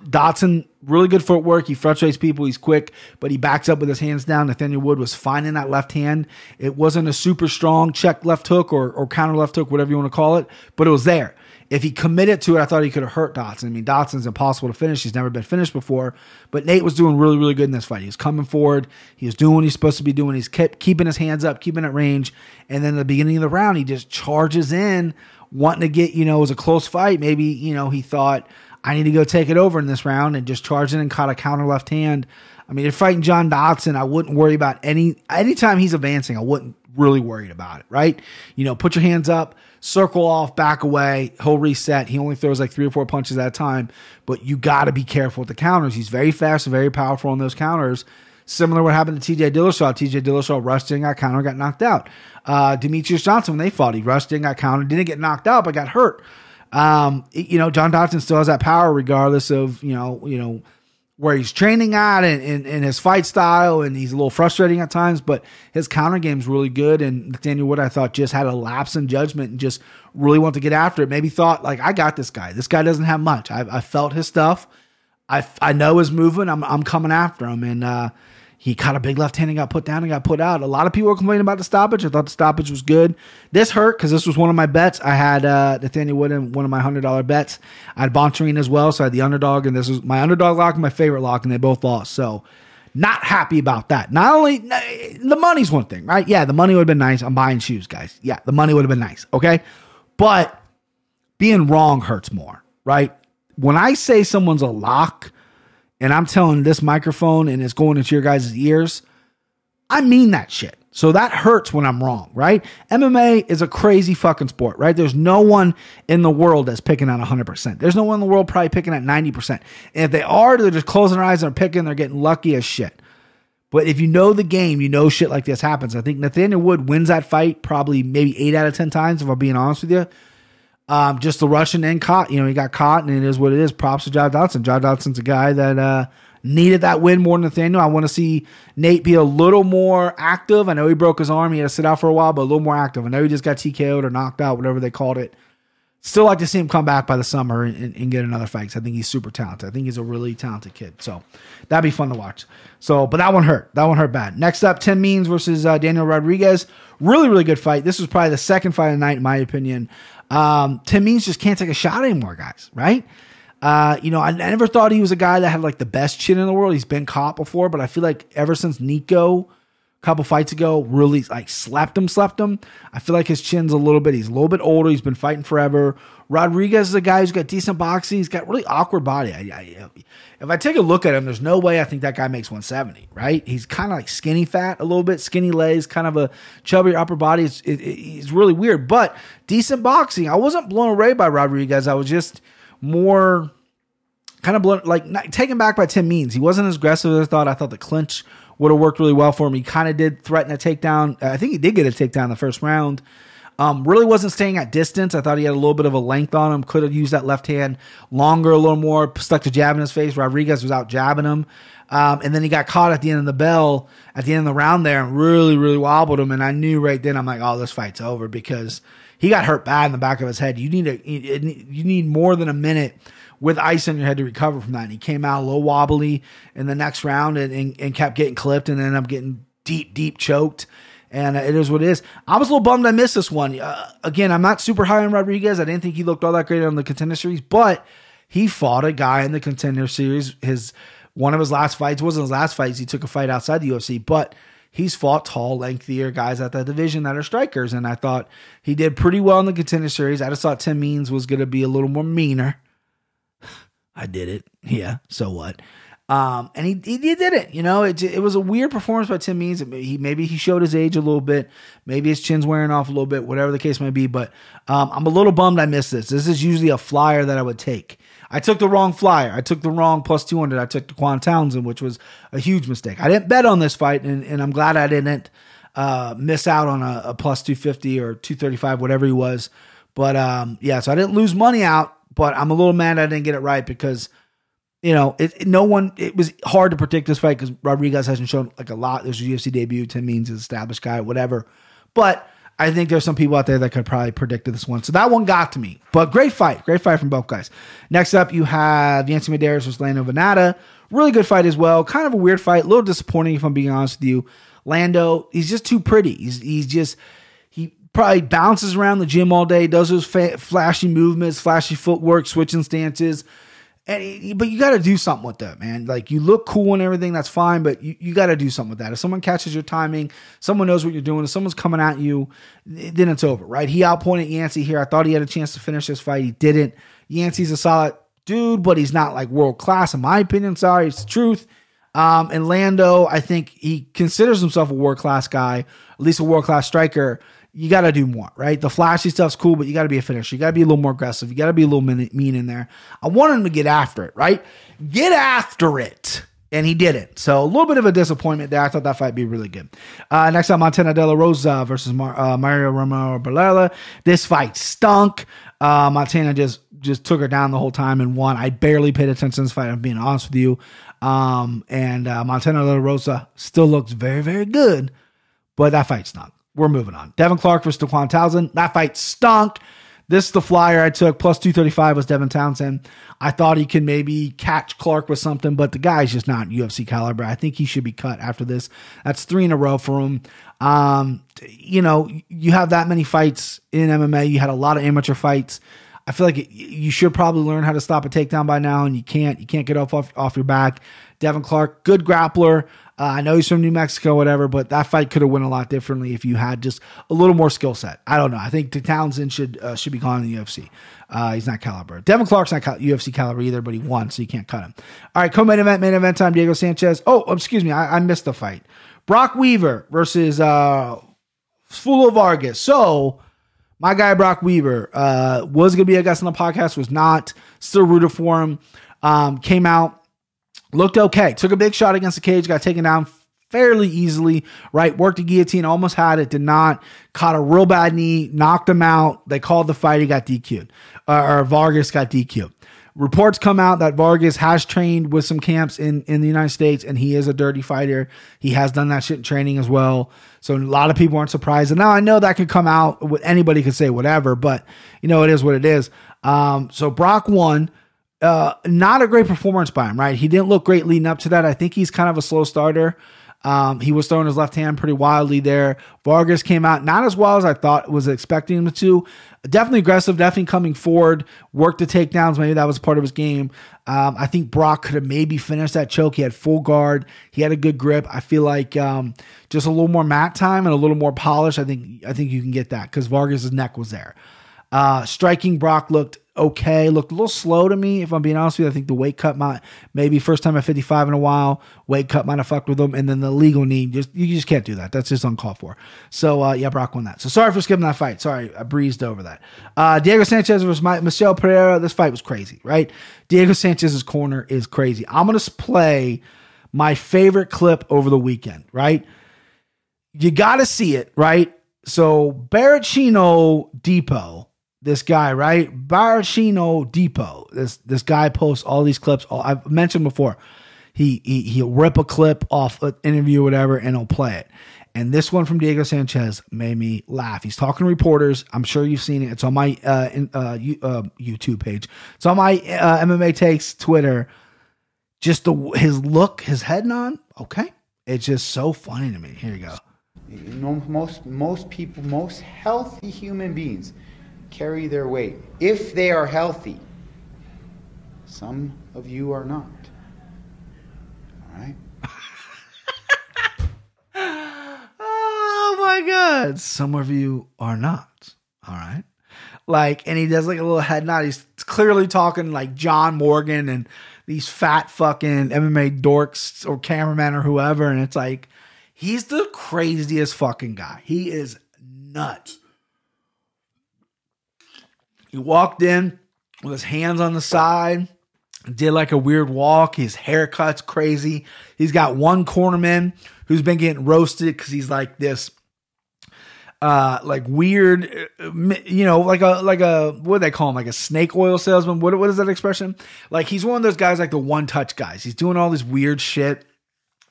Dodson, really good footwork. He frustrates people. He's quick, but he backs up with his hands down. Nathaniel Wood was fine in that left hand. It wasn't a super strong check left hook or, or counter left hook, whatever you want to call it, but it was there. If he committed to it, I thought he could have hurt Dodson. I mean, Dodson's impossible to finish. He's never been finished before. But Nate was doing really, really good in this fight. He was coming forward. He was doing what he's supposed to be doing. He's kept keeping his hands up, keeping at range. And then at the beginning of the round, he just charges in wanting to get, you know, it was a close fight. Maybe, you know, he thought, I need to go take it over in this round and just charged in and caught a counter left hand. I mean, if fighting John Dodson, I wouldn't worry about any anytime he's advancing, I wouldn't really worried about it, right? You know, put your hands up, circle off, back away, he'll reset. He only throws like three or four punches at a time, but you got to be careful with the counters. He's very fast very powerful on those counters. Similar what happened to TJ Dillashaw. TJ Dillashaw rushed in, got counter, got knocked out. Uh, Demetrious Johnson, when they fought, he rushed in, got countered, didn't get knocked out, but got hurt. Um, you know, John Dodson still has that power regardless of, you know, you know, where he's training at and, and, and, his fight style, and he's a little frustrating at times, but his counter game is really good. And Nathaniel Wood, I thought, just had a lapse in judgment and just really wanted to get after it. Maybe thought, like, I got this guy. This guy doesn't have much. I, I felt his stuff. I, I know his movement. I'm, I'm coming after him. And, uh, he caught a big left hand and got put down and got put out. A lot of people were complaining about the stoppage. I thought the stoppage was good. This hurt because this was one of my bets. I had uh, Nathaniel Wood in one of my hundred dollar bets. I had Bontorin as well, so I had the underdog, and this was my underdog lock and my favorite lock, and they both lost. So not happy about that. Not only the money's one thing, right? Yeah, the money would have been nice. I'm buying shoes, guys. Yeah, the money would have been nice. Okay, but being wrong hurts more, right? When I say someone's a lock and I'm telling this microphone and it's going into your guys' ears, I mean that shit. So that hurts when I'm wrong, right? MMA is a crazy fucking sport, right? There's no one in the world that's picking at 100%. There's no one in the world probably picking at 90%. And if they are, they're just closing their eyes and they're picking, they're getting lucky as shit. But if you know the game, you know shit like this happens. I think Nathaniel Wood wins that fight probably maybe eight out of 10 times, if I'm being honest with you. Um, just the Russian and caught. You know, he got caught, and it is what it is. Props to John Dodson. John Dodson's a guy that uh, needed that win more than Nathaniel. I want to see Nate be a little more active. I know he broke his arm; he had to sit out for a while, but a little more active. I know he just got TKO'd or knocked out, whatever they called it. Still like to see him come back by the summer and, and get another fight. I think he's super talented. I think he's a really talented kid. So that'd be fun to watch. So, but that one hurt. That one hurt bad. Next up, Tim Means versus uh, Daniel Rodriguez. Really, really good fight. This was probably the second fight of the night, in my opinion. Um, Tim Means just can't take a shot anymore, guys, right? Uh, you know, I, I, never thought he was a guy that had like the best chin in the world. He's been caught before, but I feel like ever since Niko couple fights ago really like slept him, slapped him. I feel like his chin's a little bit, he's a little bit older. He's been fighting forever. Rodriguez is a guy who's got decent boxing. He's got really awkward body. I, I, if I take a look at him, there's no way I think that guy makes 170, right? He's kind of like skinny fat a little bit, skinny legs, kind of a chubby upper body. It's, it, really weird, but decent boxing. I wasn't blown away by Rodriguez. I was just more kind of blown, like not, taken back by Tim Means. He wasn't as aggressive as I thought. I thought the clinch would have worked really well for him. He kind of did threaten a takedown. I think he did get a takedown in the first round. Um, really wasn't staying at distance. I thought he had a little bit of a length on him. Could have used that left hand longer, a little more. Stuck the jab in his face. Rodriguez was out jabbing him. Um, and then he got caught at the end of the bell, at the end of the round there, and really, really wobbled him. And I knew right then, I'm like, oh, this fight's over because he got hurt bad in the back of his head. You need a, you need more than a minute with ice on your head to recover from that. And he came out a little wobbly in the next round and, and, and kept getting clipped and ended up getting deep, deep choked and it is what it is. I was a little bummed I missed this one. Uh, again, I'm not super high on Rodriguez. I didn't think he looked all that great on the contender series, but he fought a guy in the contender series. His one of his last fights wasn't his last fights. He took a fight outside the UFC, but he's fought tall, lengthier guys at that division that are strikers, and I thought he did pretty well in the contender series. I just thought Tim Means was going to be a little more meaner. I did it. Yeah. So what? Um, and he, he, he did it. You know, it, it was a weird performance by Tim Means. He maybe he showed his age a little bit. Maybe his chin's wearing off a little bit. Whatever the case may be. But um, I'm a little bummed I missed this. This is usually a flyer that I would take. I took the wrong flyer. I took the wrong plus 200. I took Dequan Townsend, which was a huge mistake. I didn't bet on this fight, and, and I'm glad I didn't uh, miss out on a, a plus 250 or 235, whatever he was. But um, yeah, so I didn't lose money out, but I'm a little mad I didn't get it right because – you know, it, it, no one. It was hard to predict this fight because Rodriguez hasn't shown like a lot. This was UFC debut. Tim Means is established guy, whatever. But I think there's some people out there that could probably predict this one. So that one got to me. But great fight, great fight from both guys. Next up, you have Yancy Medeiros versus Lando Vannata. Really good fight as well. Kind of a weird fight, a little disappointing if I'm being honest with you. Lando, he's just too pretty. He's he's just probably bounces around the gym all day, does those fa- flashy movements, flashy footwork, switching stances and but you got to do something with that, man. Like you look cool and everything, that's fine, but you, you got to do something with that. If someone catches your timing, someone knows what you're doing. If someone's coming at you, then it's over, right? He outpointed Yancy here. I thought he had a chance to finish this fight. He didn't. Yancy's a solid dude, but he's not like world class, in my opinion. Sorry, it's the truth. Um, and Lando, I think he considers himself a world class guy, at least a world class striker you got to do more, right? The flashy stuff's cool, but you got to be a finisher. You got to be a little more aggressive. You got to be a little mean in there. I want him to get after it, right? Get after it. And he didn't. So a little bit of a disappointment there. I thought that fight be really good. Uh, next up, Montana De La Rosa versus Mar- uh, Mario Romero Borella. This fight stunk. Uh, Montana just just took her down the whole time and won. I barely paid attention to this fight. I'm being honest with you. Um, and uh, Montana De La Rosa still looks very, very good, but that fight stunk. We're moving on. Devin Clark versus Dequan Townsend. That fight stunk. This is the flyer I took. Plus 235 was Devin Townsend. I thought he could maybe catch Clark with something, but the guy's just not UFC caliber. I think he should be cut after this. That's three in a row for him. Um, you know, you have that many fights in MMA. You had a lot of amateur fights. I feel like it, you should probably learn how to stop a takedown by now, and you can't. You can't get off off, off your back. Devin Clark, good grappler. Uh, I know he's from New Mexico, whatever, but that fight could have went a lot differently if you had just a little more skill set. I don't know. I think Townsend should uh, should be gone in the UFC. Uh, he's not caliber. Devin Clark's not cal- UFC caliber either, but he won, so you can't cut him. All right, co-main event, main event time. Diego Sanchez. Oh, excuse me, I, I missed the fight. Brok Weaver versus uh, Fulo Vargas. So my guy Brok Weaver uh, was going to be a guest on the podcast, was not. Still rooted for him. Um, came out looked okay. Took a big shot against the cage, got taken down fairly easily, right? Worked a guillotine, almost had it, did not. Caught a real bad knee, knocked him out. They called the fight, he got DQ'd. Uh, or Vargas got DQ'd. Reports come out that Vargas has trained with some camps in, in the United States and he is a dirty fighter. He has done that shit in training as well. So a lot of people aren't surprised. And now I know that could come out, anybody could say whatever, but you know, it is what it is. Um, so Brok won. Uh, not a great performance by him, right? He didn't look great leading up to that. I think he's kind of a slow starter. Um, he was throwing his left hand pretty wildly there. Vargas came out not as well as I thought was expecting him to. Definitely aggressive, definitely coming forward, worked the takedowns. Maybe that was part of his game. Um, I think Brok could have maybe finished that choke. He had full guard. He had a good grip. I feel like um, just a little more mat time and a little more polish. I think I think you can get that because Vargas's neck was there. Uh, striking Brok looked okay. Looked a little slow to me, if I'm being honest with you. I think the weight cut might maybe first time at 55 in a while. Weight cut might have fucked with him, and then the legal knee just you just can't do that. That's just uncalled for. So uh, yeah, Brok won that. So sorry for skipping that fight. Sorry, I breezed over that. Uh, Diego Sanchez versus Michel Pereira. This fight was crazy, right? Diego Sanchez's corner is crazy. I'm gonna play my favorite clip over the weekend, right? You got to see it, right? So Barrachino Depot this guy, right? Barashino Depot. This this guy posts all these clips. All, I've mentioned before. He, he he'll rip a clip off an interview or whatever, and he'll play it. And this one from Diego Sanchez made me laugh. He's talking to reporters. I'm sure you've seen it. It's on my uh, in, uh, uh, YouTube page. It's on my uh, MMA Takes Twitter. Just the his look, his head on. Okay, it's just so funny to me. Here you go. You know, most most people, most healthy human beings carry their weight if they are healthy. Some of you are not. All right? oh my God. Some of you are not. All right. Like, and he does like a little head nod. He's clearly talking like John Morgan and these fat fucking MMA dorks or cameraman or whoever. And it's like, he's the craziest fucking guy. He is nuts. He walked in with his hands on the side, did like a weird walk. His haircut's crazy. He's got one cornerman who's been getting roasted because he's like this uh like weird uh, you know like a like a what do they call him? Like a snake oil salesman? What what is that expression? Like he's one of those guys like the one touch guys. He's doing all this weird shit.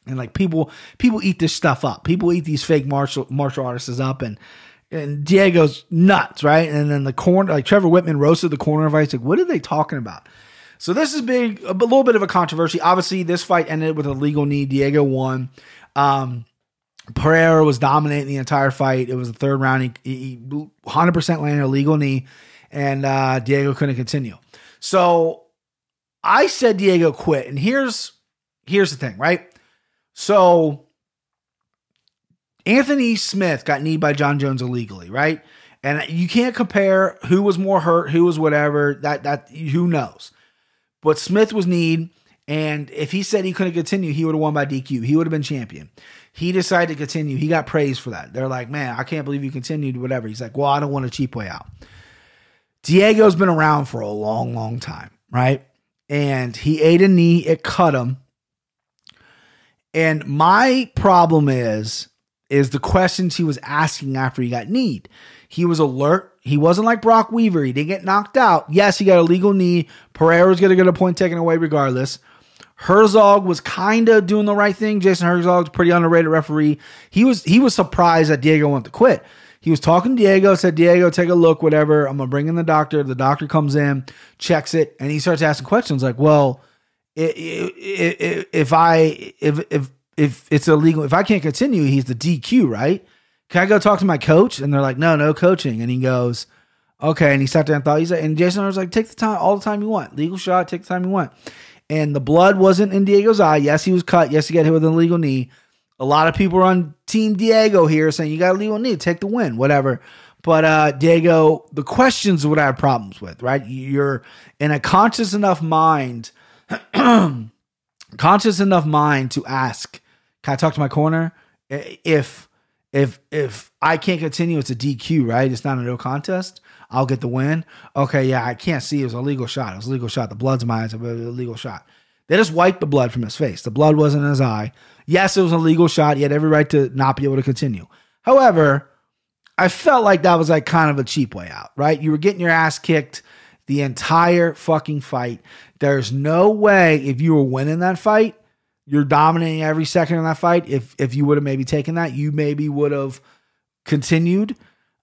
And like people people eat this stuff up. People eat these fake martial martial artists up. And and Diego's nuts, right? And then the corner, like Trevor Wittman roasted the corner fight. Like, what are they talking about? So this is big, a little bit of a controversy. Obviously, this fight ended with a legal knee. Diego won. Um, Pereira was dominating the entire fight. It was the third round. He, he 100% landed a legal knee, and uh, Diego couldn't continue. So I said Diego quit, and here's here's the thing, right? So Anthony Smith got kneed by Jon Jones illegally, right? And you can't compare who was more hurt, who was whatever. That that who knows. But Smith was kneed, and if he said he couldn't continue, he would have won by DQ. He would have been champion. He decided to continue. He got praised for that. They're like, man, I can't believe you continued, whatever. He's like, well, I don't want a cheap way out. Diego's been around for a long, long time, right? And he ate a knee, it cut him. And my problem is is the questions he was asking after he got kneed. He was alert. He wasn't like Brok Weaver. He didn't get knocked out. Yes, he got a legal knee. Pereira was going to get a point taken away regardless. Herzog was kind of doing the right thing. Jason Herzog's pretty underrated referee. He was he was surprised that Diego wanted to quit. He was talking to Diego, said, Diego, take a look, whatever. I'm gonna bring in the doctor. The doctor comes in, checks it, and he starts asking questions like, "Well, if I if if if it's illegal, if I can't continue, he's the DQ, right? Can I go talk to my coach? And they're like, no, no coaching. And he goes, okay. And he sat there and thought, he's like, and Jason was like, take the time, all the time you want. Legal shot, take the time you want. And the blood wasn't in Diego's eye. Yes, he was cut. Yes, he got hit with an illegal knee. A lot of people are on Team Diego here saying you got a legal knee, take the win, whatever. But uh, Diego, the questions would I have problems with, right? You're in a conscious enough mind, conscious enough mind to ask can I talk to my corner? If if if I can't continue, it's a DQ, right? It's not a no contest. I'll get the win. Okay, yeah, I can't see. It was a legal shot. It was a legal shot. The blood's in my eyes. It was a legal shot. They just wiped the blood from his face. The blood wasn't in his eye. Yes, it was a legal shot. He had every right to not be able to continue. However, I felt like that was like kind of a cheap way out, right? You were getting your ass kicked the entire fucking fight. There's no way if you were winning that fight you're dominating every second in that fight. If if you would have maybe taken that, you maybe would have continued.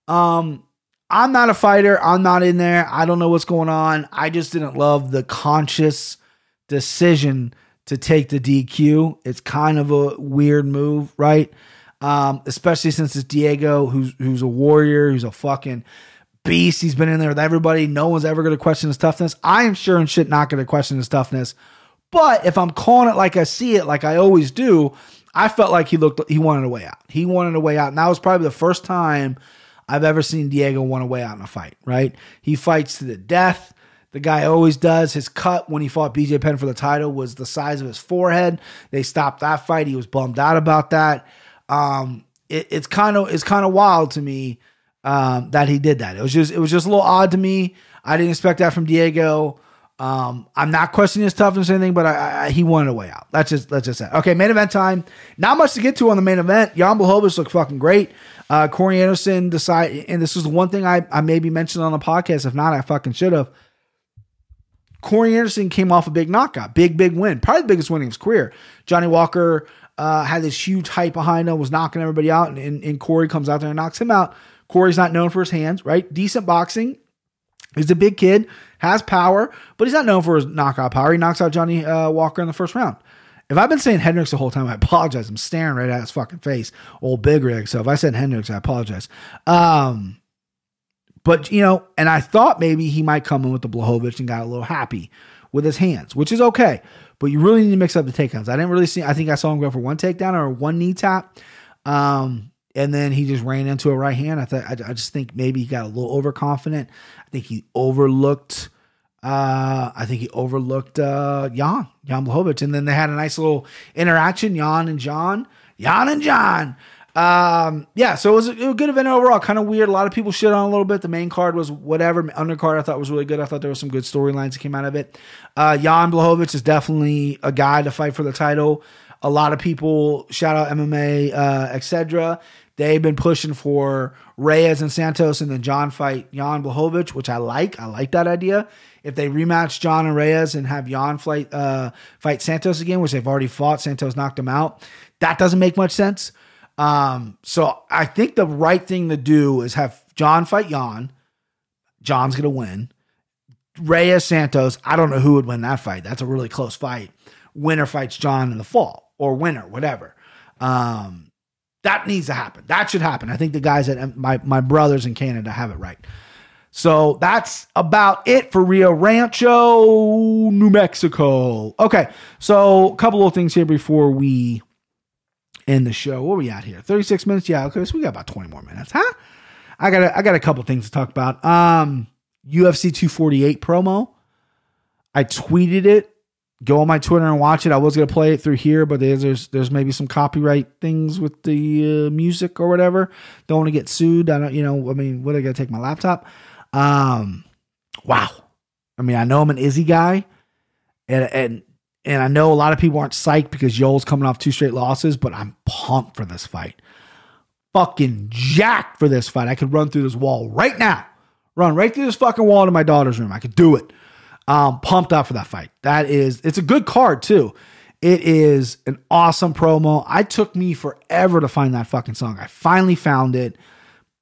Um, I'm not a fighter. I'm not in there. I don't know what's going on. I just didn't love the conscious decision to take the DQ. It's kind of a weird move, right? Um, especially since it's Diego, who's who's a warrior, who's a fucking beast. He's been in there with everybody. No one's ever going to question his toughness. I am sure and shit not going to question his toughness. But if I'm calling it like I see it, like I always do, I felt like he looked he wanted a way out. He wanted a way out, and that was probably the first time I've ever seen Diego want a way out in a fight. Right? He fights to the death. The guy always does. His cut when he fought BJ Penn for the title was the size of his forehead. They stopped that fight. He was bummed out about that. Um, it, it's kind of it's kind of wild to me um, that he did that. It was just it was just a little odd to me. I didn't expect that from Diego. Um, I'm not questioning his toughness or anything, but I, I, he wanted a way out. That's just let's just say. Okay, main event time. Not much to get to on the main event. Jan Blachowicz looked fucking great. Uh, Corey Anderson decided, and this is the one thing I, I maybe mentioned on the podcast. If not, I fucking should have. Corey Anderson came off a big knockout, big, big win, probably the biggest win in his career. Johnny Walker uh, had this huge hype behind him, was knocking everybody out, and, and, and Corey comes out there and knocks him out. Corey's not known for his hands, right? Decent boxing. He's a big kid, has power, but he's not known for his knockout power. He knocks out Johnny uh, Walker in the first round. If I've been saying Hendricks the whole time, I apologize. I'm staring right at his fucking face, old big rig. So if I said Hendricks, I apologize. Um, but you know, and I thought maybe he might come in with the Blachowicz and got a little happy with his hands, which is okay. But you really need to mix up the takedowns. I didn't really see. I think I saw him go for one takedown or one knee tap, um, and then he just ran into a right hand. I thought I, I just think maybe he got a little overconfident. I think he overlooked. Uh, I think he overlooked uh, Jan Jan Blachowicz, and then they had a nice little interaction. Jan and Jon, Jan and Jon um, yeah, so it was, a, it was, a, good event overall. Kind of weird. A lot of people shit on a little bit. The main card was whatever. Undercard I thought was really good. I thought there was some good storylines that came out of it. Uh, Jan Blachowicz is definitely a guy to fight for the title. A lot of people shout out MMA, uh, etc. They've been pushing for Reyes and Santos, and then Jon fight Jan Blachowicz, which I like. I like that idea. If they rematch Jon and Reyes and have Jan fight uh, fight Santos again, which they've already fought, Santos knocked him out. That doesn't make much sense. Um, so I think the right thing to do is have Jon fight Jan. Jon's gonna win. Reyes Santos, I don't know who would win that fight. That's a really close fight. Winner fights Jon in the fall or winner, whatever. Um, that needs to happen. That should happen. I think the guys at my my brothers in Canada have it right. So that's about it for Rio Rancho, New Mexico. Okay, so a couple of things here before we end the show. What are we at here? 36 minutes? Yeah, okay. So we got about 20 more minutes, huh? I got a, I got a couple things to talk about. Um UFC 248 promo. I tweeted it. Go on my Twitter and watch it. I was gonna play it through here, but there's there's, there's maybe some copyright things with the uh, music or whatever. Don't want to get sued. I don't, you know. I mean, what? I gotta take my laptop. Um, wow. I mean, I know I'm an Izzy guy, and and and I know a lot of people aren't psyched because Yoel's coming off two straight losses, but I'm pumped for this fight. Fucking jacked for this fight. I could run through this wall right now. Run right through this fucking wall to my daughter's room. I could do it. Um, pumped up for that fight. That is, it's a good card too. It is an awesome promo. I took me forever to find that fucking song. I finally found it.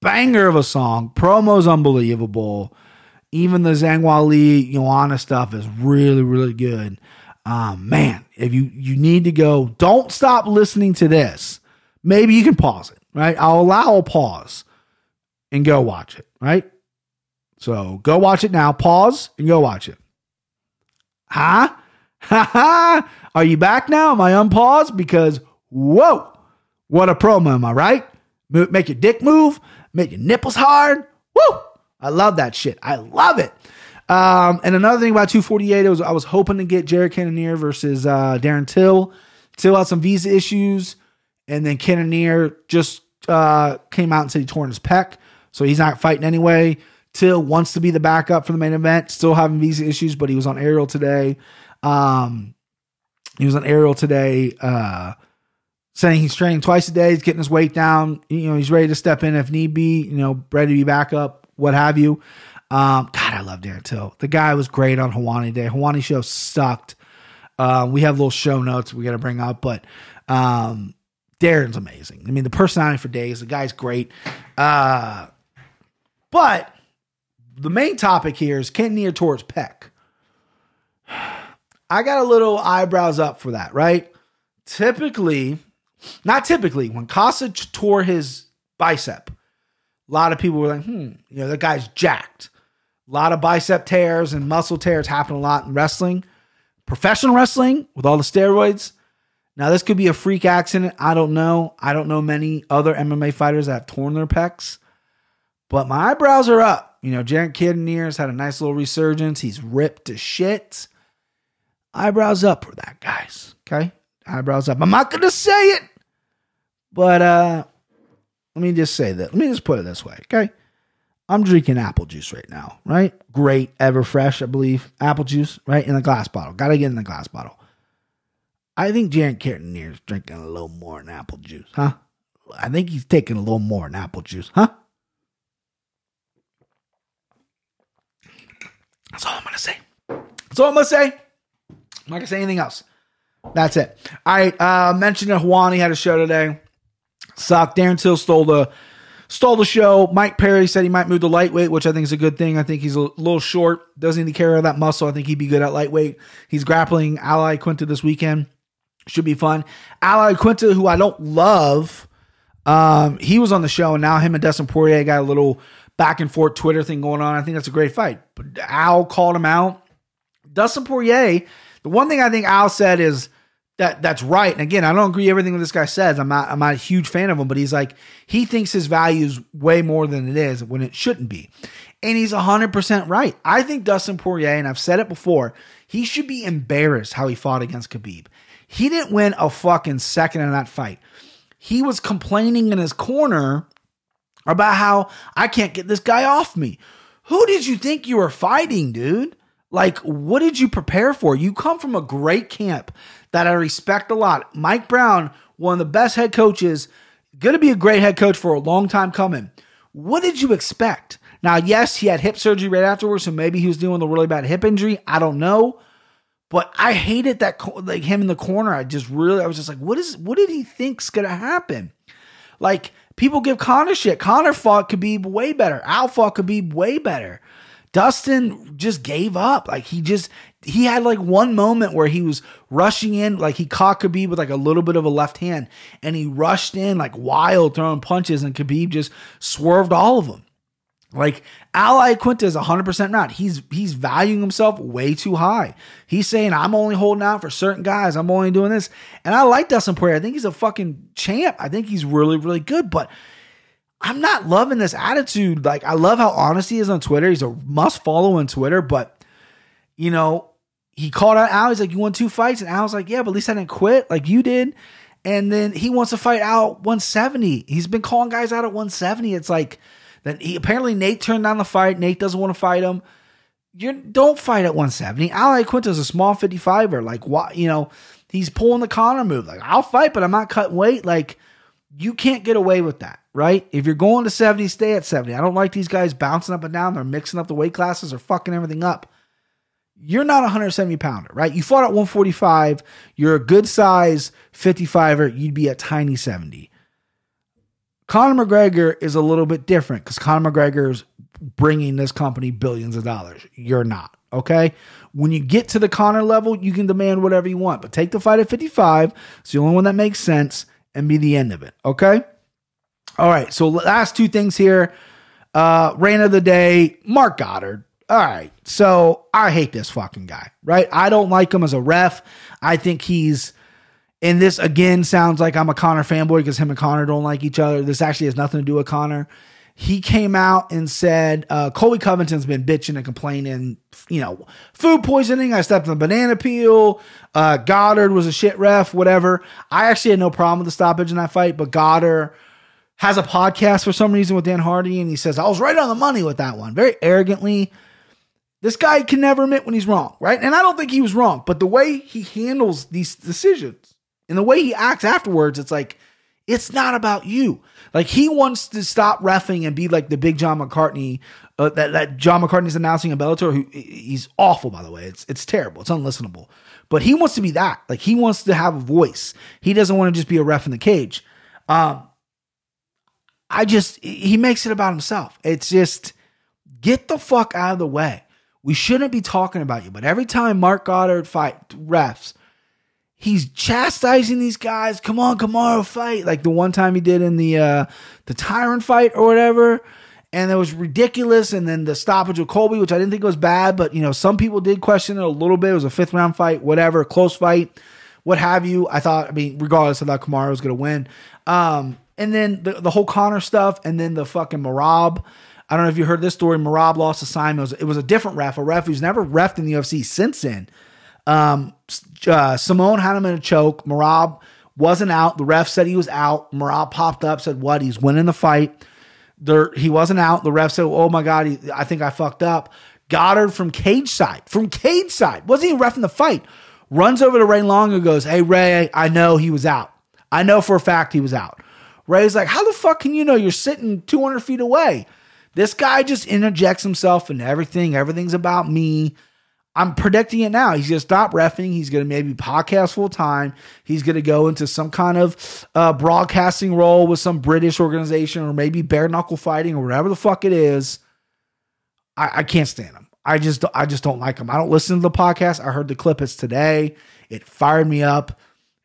Banger of a song. Promo's unbelievable. Even the Zhang Weili Joanna stuff is really, really good um, man, if you you need to go, don't stop listening to this. Maybe you can pause it, right? I'll allow a pause and go watch it, right? So go watch it now. Pause and go watch it. Huh? Ha ha! Are you back now? Am I unpaused? Because whoa, what a promo, am I right? Make your dick move, make your nipples hard. Woo! I love that shit. I love it. Um, and another thing about 248, was I was hoping to get Jared Cannonier versus uh, Darren Till. Till had some visa issues, and then Cannonier just uh, came out and said he tore his pec, so he's not fighting anyway. Till wants to be the backup for the main event, still having visa issues, but he was on Ariel today. Um, he was on Ariel today, uh, saying he's training twice a day. He's getting his weight down. You know, he's ready to step in if need be. You know, ready to be backup, what have you. Um, God, I love Darren Till. The guy was great on Helwani Day. Helwani show sucked. Uh, we have little show notes we got to bring up, but um, Darren's amazing. I mean, the personality for days, the guy's great. Uh, but the main topic here is Cannonier towards Peck. I got a little eyebrows up for that, right? Typically, not typically, when Costa tore his bicep, a lot of people were like, hmm, you know, that guy's jacked. A lot of bicep tears and muscle tears happen a lot in wrestling, professional wrestling with all the steroids. Now, this could be a freak accident. I don't know. I don't know many other MMA fighters that have torn their pecs, but my eyebrows are up. You know, Jared Cannonier's had a nice little resurgence. He's ripped to shit. Eyebrows up for that, guys. Okay? Eyebrows up. I'm not to say it, but uh, let me just say that. Let me just put it this way, okay? I'm drinking apple juice right now, right? Great, ever fresh, I believe. Apple juice, right? In a glass bottle. Gotta get in the glass bottle. I think Jared Cannonier is drinking a little more than apple juice, huh? I think he's taking a little more than apple juice, huh? That's all I'm gonna say. That's all I'm gonna say. I'm not gonna say anything else. That's it. I Uh mentioned that Helwani had a show today. Sucked. Darren Till stole the stole the show. Mike Perry said he might move to lightweight, which I think is a good thing. I think he's a little short, doesn't need to carry that muscle. I think he'd be good at lightweight. He's grappling Al Iaquinta this weekend. Should be fun. Al Iaquinta, who I don't love, um, he was on the show, and now him and Dustin Poirier got a little back and forth Twitter thing going on. I think that's a great fight. But Al called him out. Dustin Poirier, the one thing I think Al said is that that's right. And again, I don't agree everything that this guy says. I'm not I'm not a huge fan of him, but he's like he thinks his value is way more than it is when it shouldn't be. And he's 100% right. I think Dustin Poirier, and I've said it before, he should be embarrassed how he fought against Khabib. He didn't win a fucking second in that fight. He was complaining in his corner about how I can't get this guy off me. Who did you think you were fighting, dude? Like, what did you prepare for? You come from a great camp that I respect a lot. Mike Brown, one of the best head coaches, going to be a great head coach for a long time coming. What did you expect? Now, yes, he had hip surgery right afterwards, so maybe he was dealing with a really bad hip injury. I don't know. But I hated that like him in the corner. I just really I was just like, what is what did he think's gonna happen? Like people give Conor shit. Conor fought Khabib way better. Al fought Khabib way better. Dustin just gave up. Like he just he had like one moment where he was rushing in, like he caught Khabib with like a little bit of a left hand, and he rushed in like wild, throwing punches, and Khabib just swerved all of them. Like Al Iaquinta is 100% not. He's he's valuing himself way too high. He's saying I'm only holding out for certain guys. I'm only doing this. And I like Dustin Poirier. I think he's a fucking champ. I think he's really really good, but I'm not loving this attitude. Like I love how honest he is on Twitter. He's a must follow on Twitter, but you know, he called out Al. He's like, "You won two fights," and Al's like, "Yeah, but at least I didn't quit like you did." And then he wants to fight out 170. He's been calling guys out at 170. It's like then he apparently Nate turned down the fight. Nate doesn't want to fight him. You don't fight at 170. Al Iaquinta's a small 55er. Like what you know, he's pulling the Conor move. Like I'll fight, but I'm not cutting weight. Like you can't get away with that, right? If you're going to 70, stay at 70. I don't like these guys bouncing up and down. They're mixing up the weight classes or fucking everything up. You're not a 170 pounder, right? You fought at 145. You're a good size 55er. You'd be a tiny 70. Conor McGregor is a little bit different because Conor McGregor's bringing this company billions of dollars. You're not. Okay. When you get to the Conor level, you can demand whatever you want, but take the fight at 55. It's the only one that makes sense and be the end of it. Okay. All right. So, last two things here. Uh, reign of the day, Marc Goddard. All right. So, I hate this fucking guy, right? I don't like him as a ref. I think he's and this again sounds like I'm a Conor fanboy because him and Conor don't like each other. This actually has nothing to do with Conor. He came out and said, uh, Colby Covington's been bitching and complaining, you know, food poisoning. I stepped on the banana peel. Uh, Goddard was a shit ref, whatever. I actually had no problem with the stoppage in that fight, but Goddard has a podcast for some reason with Dan Hardy, and he says, I was right on the money with that one. Very arrogantly. This guy can never admit when he's wrong, right? And I don't think he was wrong, but the way he handles these decisions and the way he acts afterwards, it's like, it's not about you. Like he wants to stop refing and be like the big John McCarthy uh, that that John McCarthy's announcing in Bellator. Who he's awful by the way. It's it's terrible. It's unlistenable. But he wants to be that. Like he wants to have a voice. He doesn't want to just be a ref in the cage. Um, I just he makes it about himself. It's just get the fuck out of the way. We shouldn't be talking about you. But every time Marc Goddard fight refs, he's chastising these guys. Come on, Kamaru, fight. Like the one time he did in the uh the Tyrant fight or whatever. And it was ridiculous. And then the stoppage of Colby, which I didn't think was bad, but you know, some people did question it a little bit. It was a fifth round fight, whatever, close fight, what have you. I thought, I mean, regardless, I thought Kamaru was gonna win. Um, and then the, the whole Conor stuff, and then the fucking Merab. I don't know if you heard this story. Merab lost assignment. It was, it was a different ref, a ref who's never refed in the UFC since then. Um, uh, Simón had him in a choke. Merab wasn't out. The ref said he was out. Merab popped up, said, What? He's winning the fight. There, he wasn't out. The ref said, Oh my God, he, I think I fucked up. Goddard from cage side, from cage side, wasn't even refing the fight. Runs over to Ray Long and goes, Hey, Ray, I know he was out. I know for a fact he was out. Ray's like, How the fuck can you know you're sitting 200 feet away? This guy just interjects himself in everything. Everything's about me. I'm predicting it now. He's going to stop refing. He's going to maybe podcast full time. He's going to go into some kind of uh, broadcasting role with some British organization or maybe bare knuckle fighting or whatever the fuck it is. I, I can't stand him. I just I just don't like him. I don't listen to the podcast. I heard the clip it's today. It fired me up.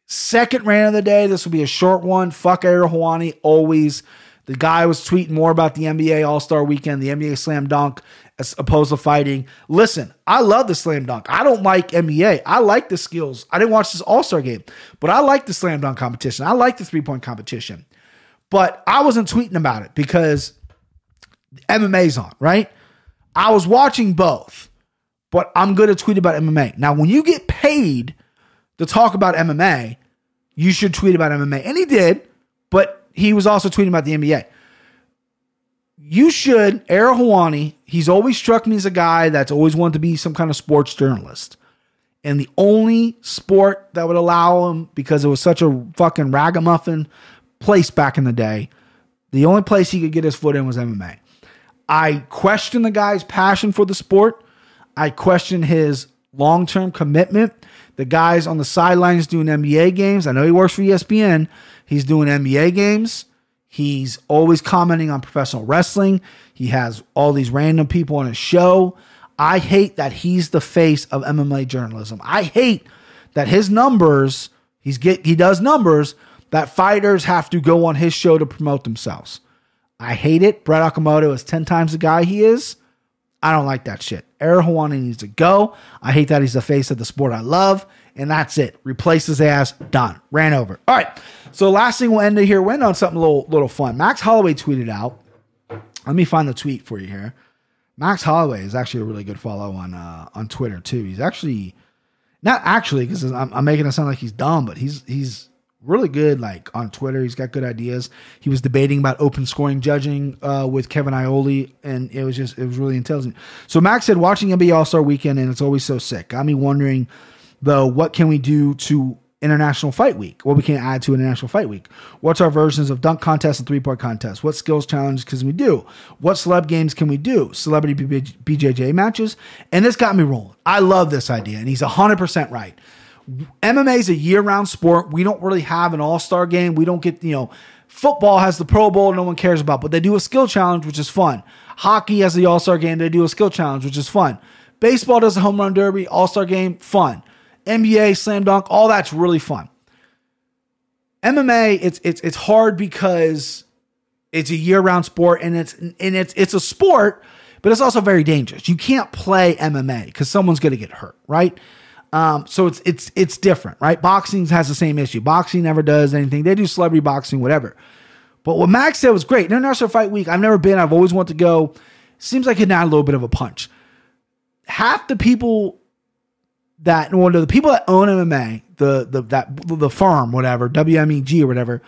Second rant of the day. This will be a short one. Fuck Ariel Helwani. Always the guy was tweeting more about the NBA All Star Weekend, the NBA Slam Dunk, as opposed to fighting. Listen, I love the Slam Dunk. I don't like NBA. I like the skills. I didn't watch this All Star game, but I like the Slam Dunk competition. I like the three point competition. But I wasn't tweeting about it because MMA's on, right? I was watching both, but I'm going to tweet about MMA. Now, when you get paid to talk about MMA, you should tweet about MMA. And he did, but he was also tweeting about the NBA. You should, Ariel Helwani, he's always struck me as a guy that's always wanted to be some kind of sports journalist. And the only sport that would allow him, because it was such a fucking ragamuffin place back in the day, the only place he could get his foot in was MMA. I question the guy's passion for the sport. I question his long term commitment. The guys on the sidelines doing NBA games. I know he works for ESPN, He's doing NBA games. He's always commenting on professional wrestling. He has all these random people on his show. I hate that he's the face of MMA journalism. I hate that his numbers, he's get he does numbers that fighters have to go on his show to promote themselves. I hate it. Brett Okamoto is 10 times the guy he is. I don't like that shit. Ariel Helwani needs to go. I hate that he's the face of the sport I love. And that's it. Replace his ass. Done. Ran over. All right. So last thing we'll end it here. Went on something a little little fun. Max Holloway tweeted out. Let me find the tweet for you here. Max Holloway is actually a really good follow on uh, on Twitter too. He's actually not actually because I'm, I'm making it sound like he's dumb, but he's he's really good like on Twitter. He's got good ideas. He was debating about open scoring judging uh, with Kevin Iole, and it was just it was really intelligent. So Max said, watching NBA All Star Weekend, and it's always so sick. Got me wondering though, what can we do to International Fight Week? What we can add to International Fight Week? What's our versions of dunk contests and three point contests? What skills challenges can we do? What celeb games can we do? Celebrity BJJ matches? And this got me rolling. I love this idea, and he's 100% right. MMA is a year round sport. We don't really have an all star game. We don't get, you know, football has the Pro Bowl no one cares about, but they do a skill challenge, which is fun. Hockey has the all star game. They do a skill challenge, which is fun. Baseball does a home run derby, all star game, fun. NBA, slam dunk, all that's really fun. MMA, it's it's it's hard because it's a year-round sport and it's and it's it's a sport, but it's also very dangerous. You can't play MMA because someone's gonna get hurt, right? Um, so it's it's it's different, right? Boxing has the same issue. Boxing never does anything. They do celebrity boxing, whatever. But what Max said was great. International Fight Week. I've never been. I've always wanted to go. Seems like it add a little bit of a punch. Half the people that of the people that own MMA, the the that the firm, whatever, WMEG or whatever,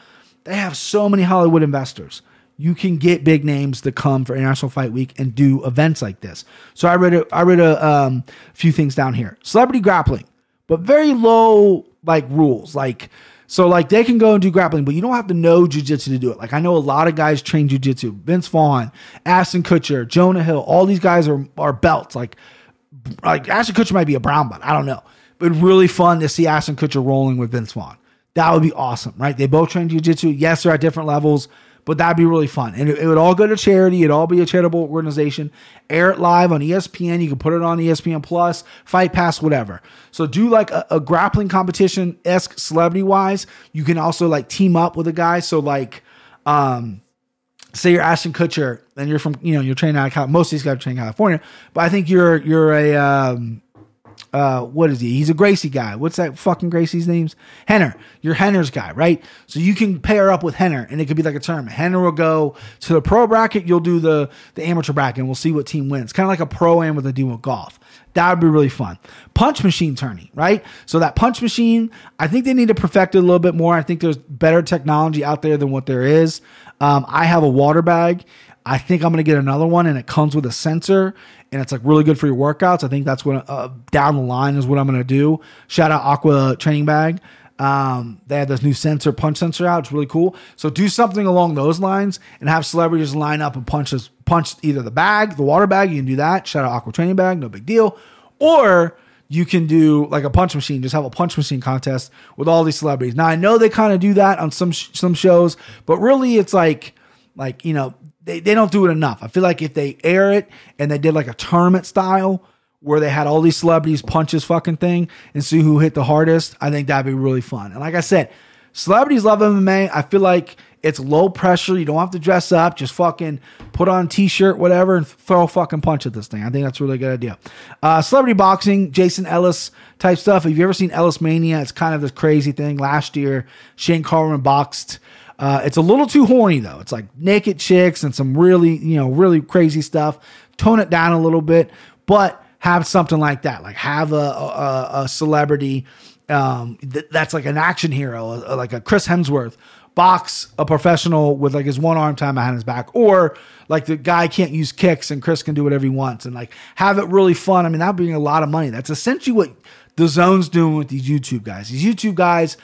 they have so many Hollywood investors. You can get big names to come for International Fight Week and do events like this. So I read a, I read a um, few things down here. Celebrity grappling, but very low like rules. Like so like they can go and do grappling, but you don't have to know jujitsu to do it. Like I know a lot of guys train jujitsu. Vince Vaughn, Ashton Kutcher, Jonah Hill, all these guys are are belts. Like like Ashton Kutcher might be a brown belt. I don't know. But really fun to see Ashton Kutcher rolling with Vince Vaughn. That would be awesome, right? They both train jiu-jitsu. Yes, they're at different levels, but that'd be really fun. And it, it would all go to charity. It'd all be a charitable organization. Air it live on ESPN. You can put it on ESPN Plus, Fight Pass, whatever. So do like a, a grappling competition esque celebrity wise. You can also like team up with a guy. So like, um, say you're Ashton Kutcher and you're from, you know, you're training out of most of these guys are trained in California, but I think you're, you're a, um, uh, what is he? He's a Gracie guy. What's that fucking Gracie's names? Rener. You're Rener's guy, right? So you can pair up with Rener, and it could be like a tournament. Rener will go to the pro bracket. You'll do the the amateur bracket, and we'll see what team wins. Kind of like a pro am with a deal with golf. That would be really fun. Punch machine tourney, right? So that punch machine, I think they need to perfect it a little bit more. I think there's better technology out there than what there is. Um, I have a water bag. I think I'm going to get another one, and it comes with a sensor, and it's like really good for your workouts. I think that's what uh, down the line is what I'm going to do. Shout out Aqua Training Bag. Um, they have this new sensor, punch sensor out. It's really cool. So do something along those lines and have celebrities line up and punch us, punch either the bag, the water bag. You can do that. Shout out Aqua Training Bag, no big deal. Or you can do like a punch machine. Just have a punch machine contest with all these celebrities. Now I know they kind of do that on some sh- some shows, but really it's like like you know they, they don't do it enough. I feel like if they air it and they did like a tournament style where they had all these celebrities punch this fucking thing and see who hit the hardest, I think that'd be really fun. And like I said, celebrities love MMA. I feel like it's low pressure. You don't have to dress up. Just fucking put on a t-shirt, whatever, and throw a fucking punch at this thing. I think that's a really good idea. Uh, celebrity boxing, Jason Ellis type stuff. Have you ever seen Ellis Mania? It's kind of this crazy thing. Last year, Shane Carwin boxed. Uh, it's a little too horny though. It's like naked chicks and some really, you know, really crazy stuff. Tone it down a little bit, but have something like that. Like have a a, a celebrity um, th- that's like an action hero, uh, like a Chris Hemsworth box a professional with like his one arm tied behind his back, or like the guy can't use kicks and Chris can do whatever he wants, and like have it really fun. I mean, that'd bring a lot of money. That's essentially what DAZN's doing with these YouTube guys. These YouTube guys,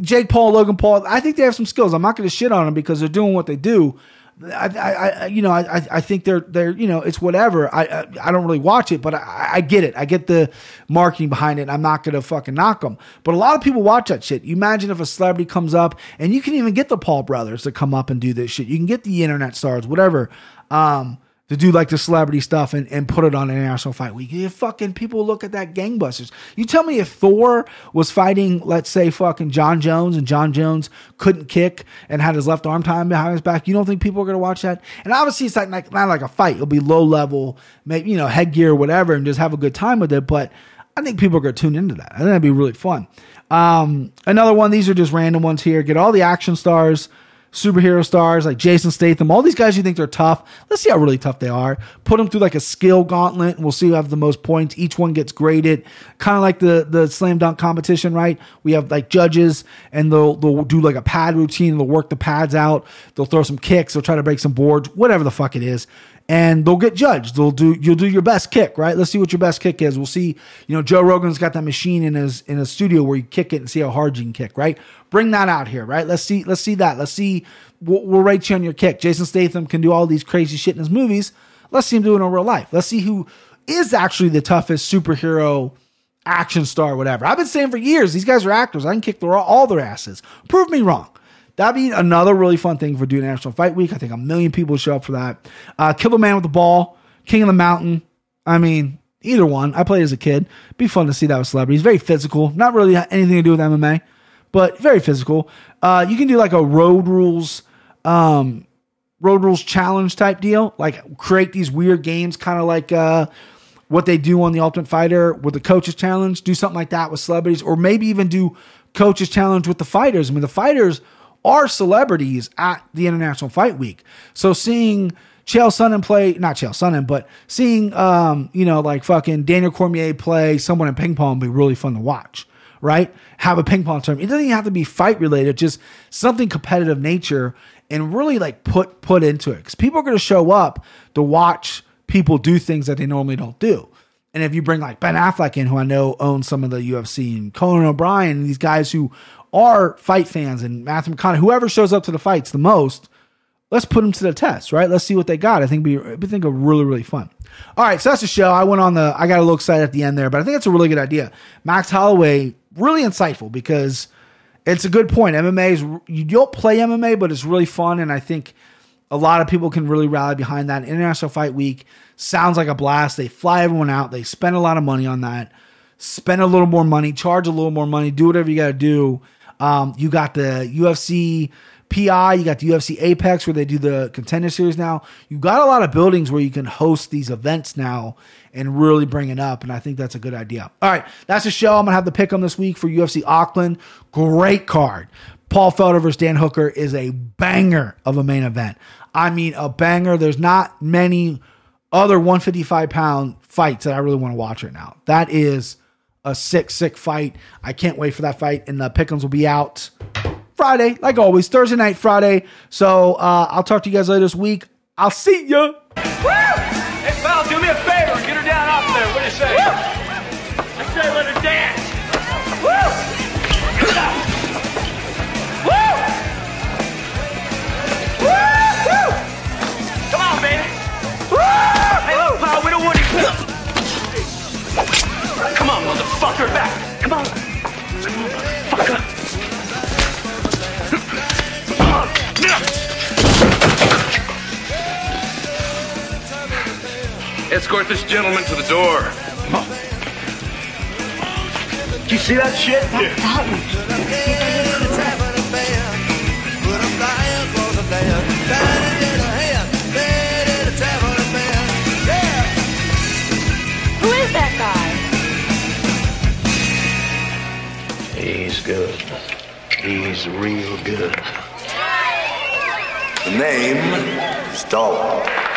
Jake Paul, Logan Paul, I think they have some skills. I'm not going to shit on them because they're doing what they do. I, I, I you know, I, I think they're, they're, you know, it's whatever. I, I, I don't really watch it, but I, I get it. I get the marketing behind it. I'm not gonna fucking knock them. But a lot of people watch that shit. You imagine if a celebrity comes up, and you can even get the Paul brothers to come up and do this shit. You can get the internet stars, whatever. Um, to do like the celebrity stuff and, and put it on International Fight Week. You fucking people look at that gangbusters. You tell me if Thor was fighting, let's say, fucking Jon Jones and Jon Jones couldn't kick and had his left arm tied behind his back, you don't think people are going to watch that? And obviously, it's like, like not like a fight. It'll be low level, maybe, you know, headgear or whatever, and just have a good time with it. But I think people are going to tune into that. I think that'd be really fun. Um, another one, these are just random ones here. Get all the action stars superhero stars like Jason Statham, all these guys you think they're tough. Let's see how really tough they are. Put them through like a skill gauntlet, and we'll see who have the most points. Each one gets graded, kind of like the the slam dunk competition, right? We have like judges, and they'll they'll do like a pad routine. They'll work the pads out. They'll throw some kicks. They'll try to break some boards, whatever the fuck it is. And they'll get judged. They'll do you'll do your best kick, right? Let's see what your best kick is. We'll see. You know, Joe Rogan's got that machine in his in his studio where you kick it and see how hard you can kick, right? Bring that out here, right? Let's see. Let's see that. Let's see we'll, we'll rate you on your kick. Jason Statham can do all these crazy shit in his movies. Let's see him do it in real life. Let's see who is actually the toughest superhero action star, whatever. I've been saying for years, these guys are actors. I can kick their, all their asses. Prove me wrong. That'd be another really fun thing for doing National Fight Week. I think a million people show up for that. Uh, Kill the Man with the Ball, King of the Mountain. I mean, either one. I played as a kid. Be fun to see that with celebrities. Very physical. Not really anything to do with MMA, but very physical. Uh, you can do like a road rules um, road rules challenge type deal. Like create these weird games, kind of like uh, what they do on the Ultimate Fighter with the coaches challenge. Do something like that with celebrities, or maybe even do coaches challenge with the fighters. I mean, the fighters are celebrities at the International Fight Week. So seeing Chael Sonnen play, not Chael Sonnen, but seeing, um, you know, like fucking Daniel Cormier play someone in ping pong would be really fun to watch, right? Have a ping pong tournament. It doesn't even have to be fight related, just something competitive nature and really like put put into it because people are going to show up to watch people do things that they normally don't do. And if you bring like Ben Affleck in, who I know owns some of the UFC, and Conan O'Brien, and these guys who are fight fans, and Matthew McConaughey, whoever shows up to the fights the most, let's put them to the test, right? Let's see what they got. I think be I think a really really fun. All right, so that's the show. I went on the I got a little excited at the end there, but I think it's a really good idea. Max Holloway really insightful because it's a good point. MMA is you don't play MMA, but it's really fun, and I think a lot of people can really rally behind that. International Fight Week sounds like a blast. They fly everyone out. They spend a lot of money on that. Spend a little more money, charge a little more money, do whatever you got to do. Um, you got the UFC PI, you got the UFC Apex where they do the contender series now. You've got a lot of buildings where you can host these events now and really bring it up. And I think that's a good idea. All right, that's the show. I'm gonna have the pick on this week for UFC Auckland. Great card. Paul Felder versus Dan Hooker is a banger of a main event. I mean, a banger. There's not many other 155 pound fights that I really want to watch right now. That is a sick, sick fight. I can't wait for that fight. And the pickums will be out Friday, like always, Thursday night, Friday. So uh, I'll talk to you guys later this week. I'll see ya. Woo! Hey, pal, do me a favor. Get her down off there. What do you say? I motherfucker, back. Come on. Escort this gentleman to the door. Did you see that shit? Who good. He's real good. The name is Dalton.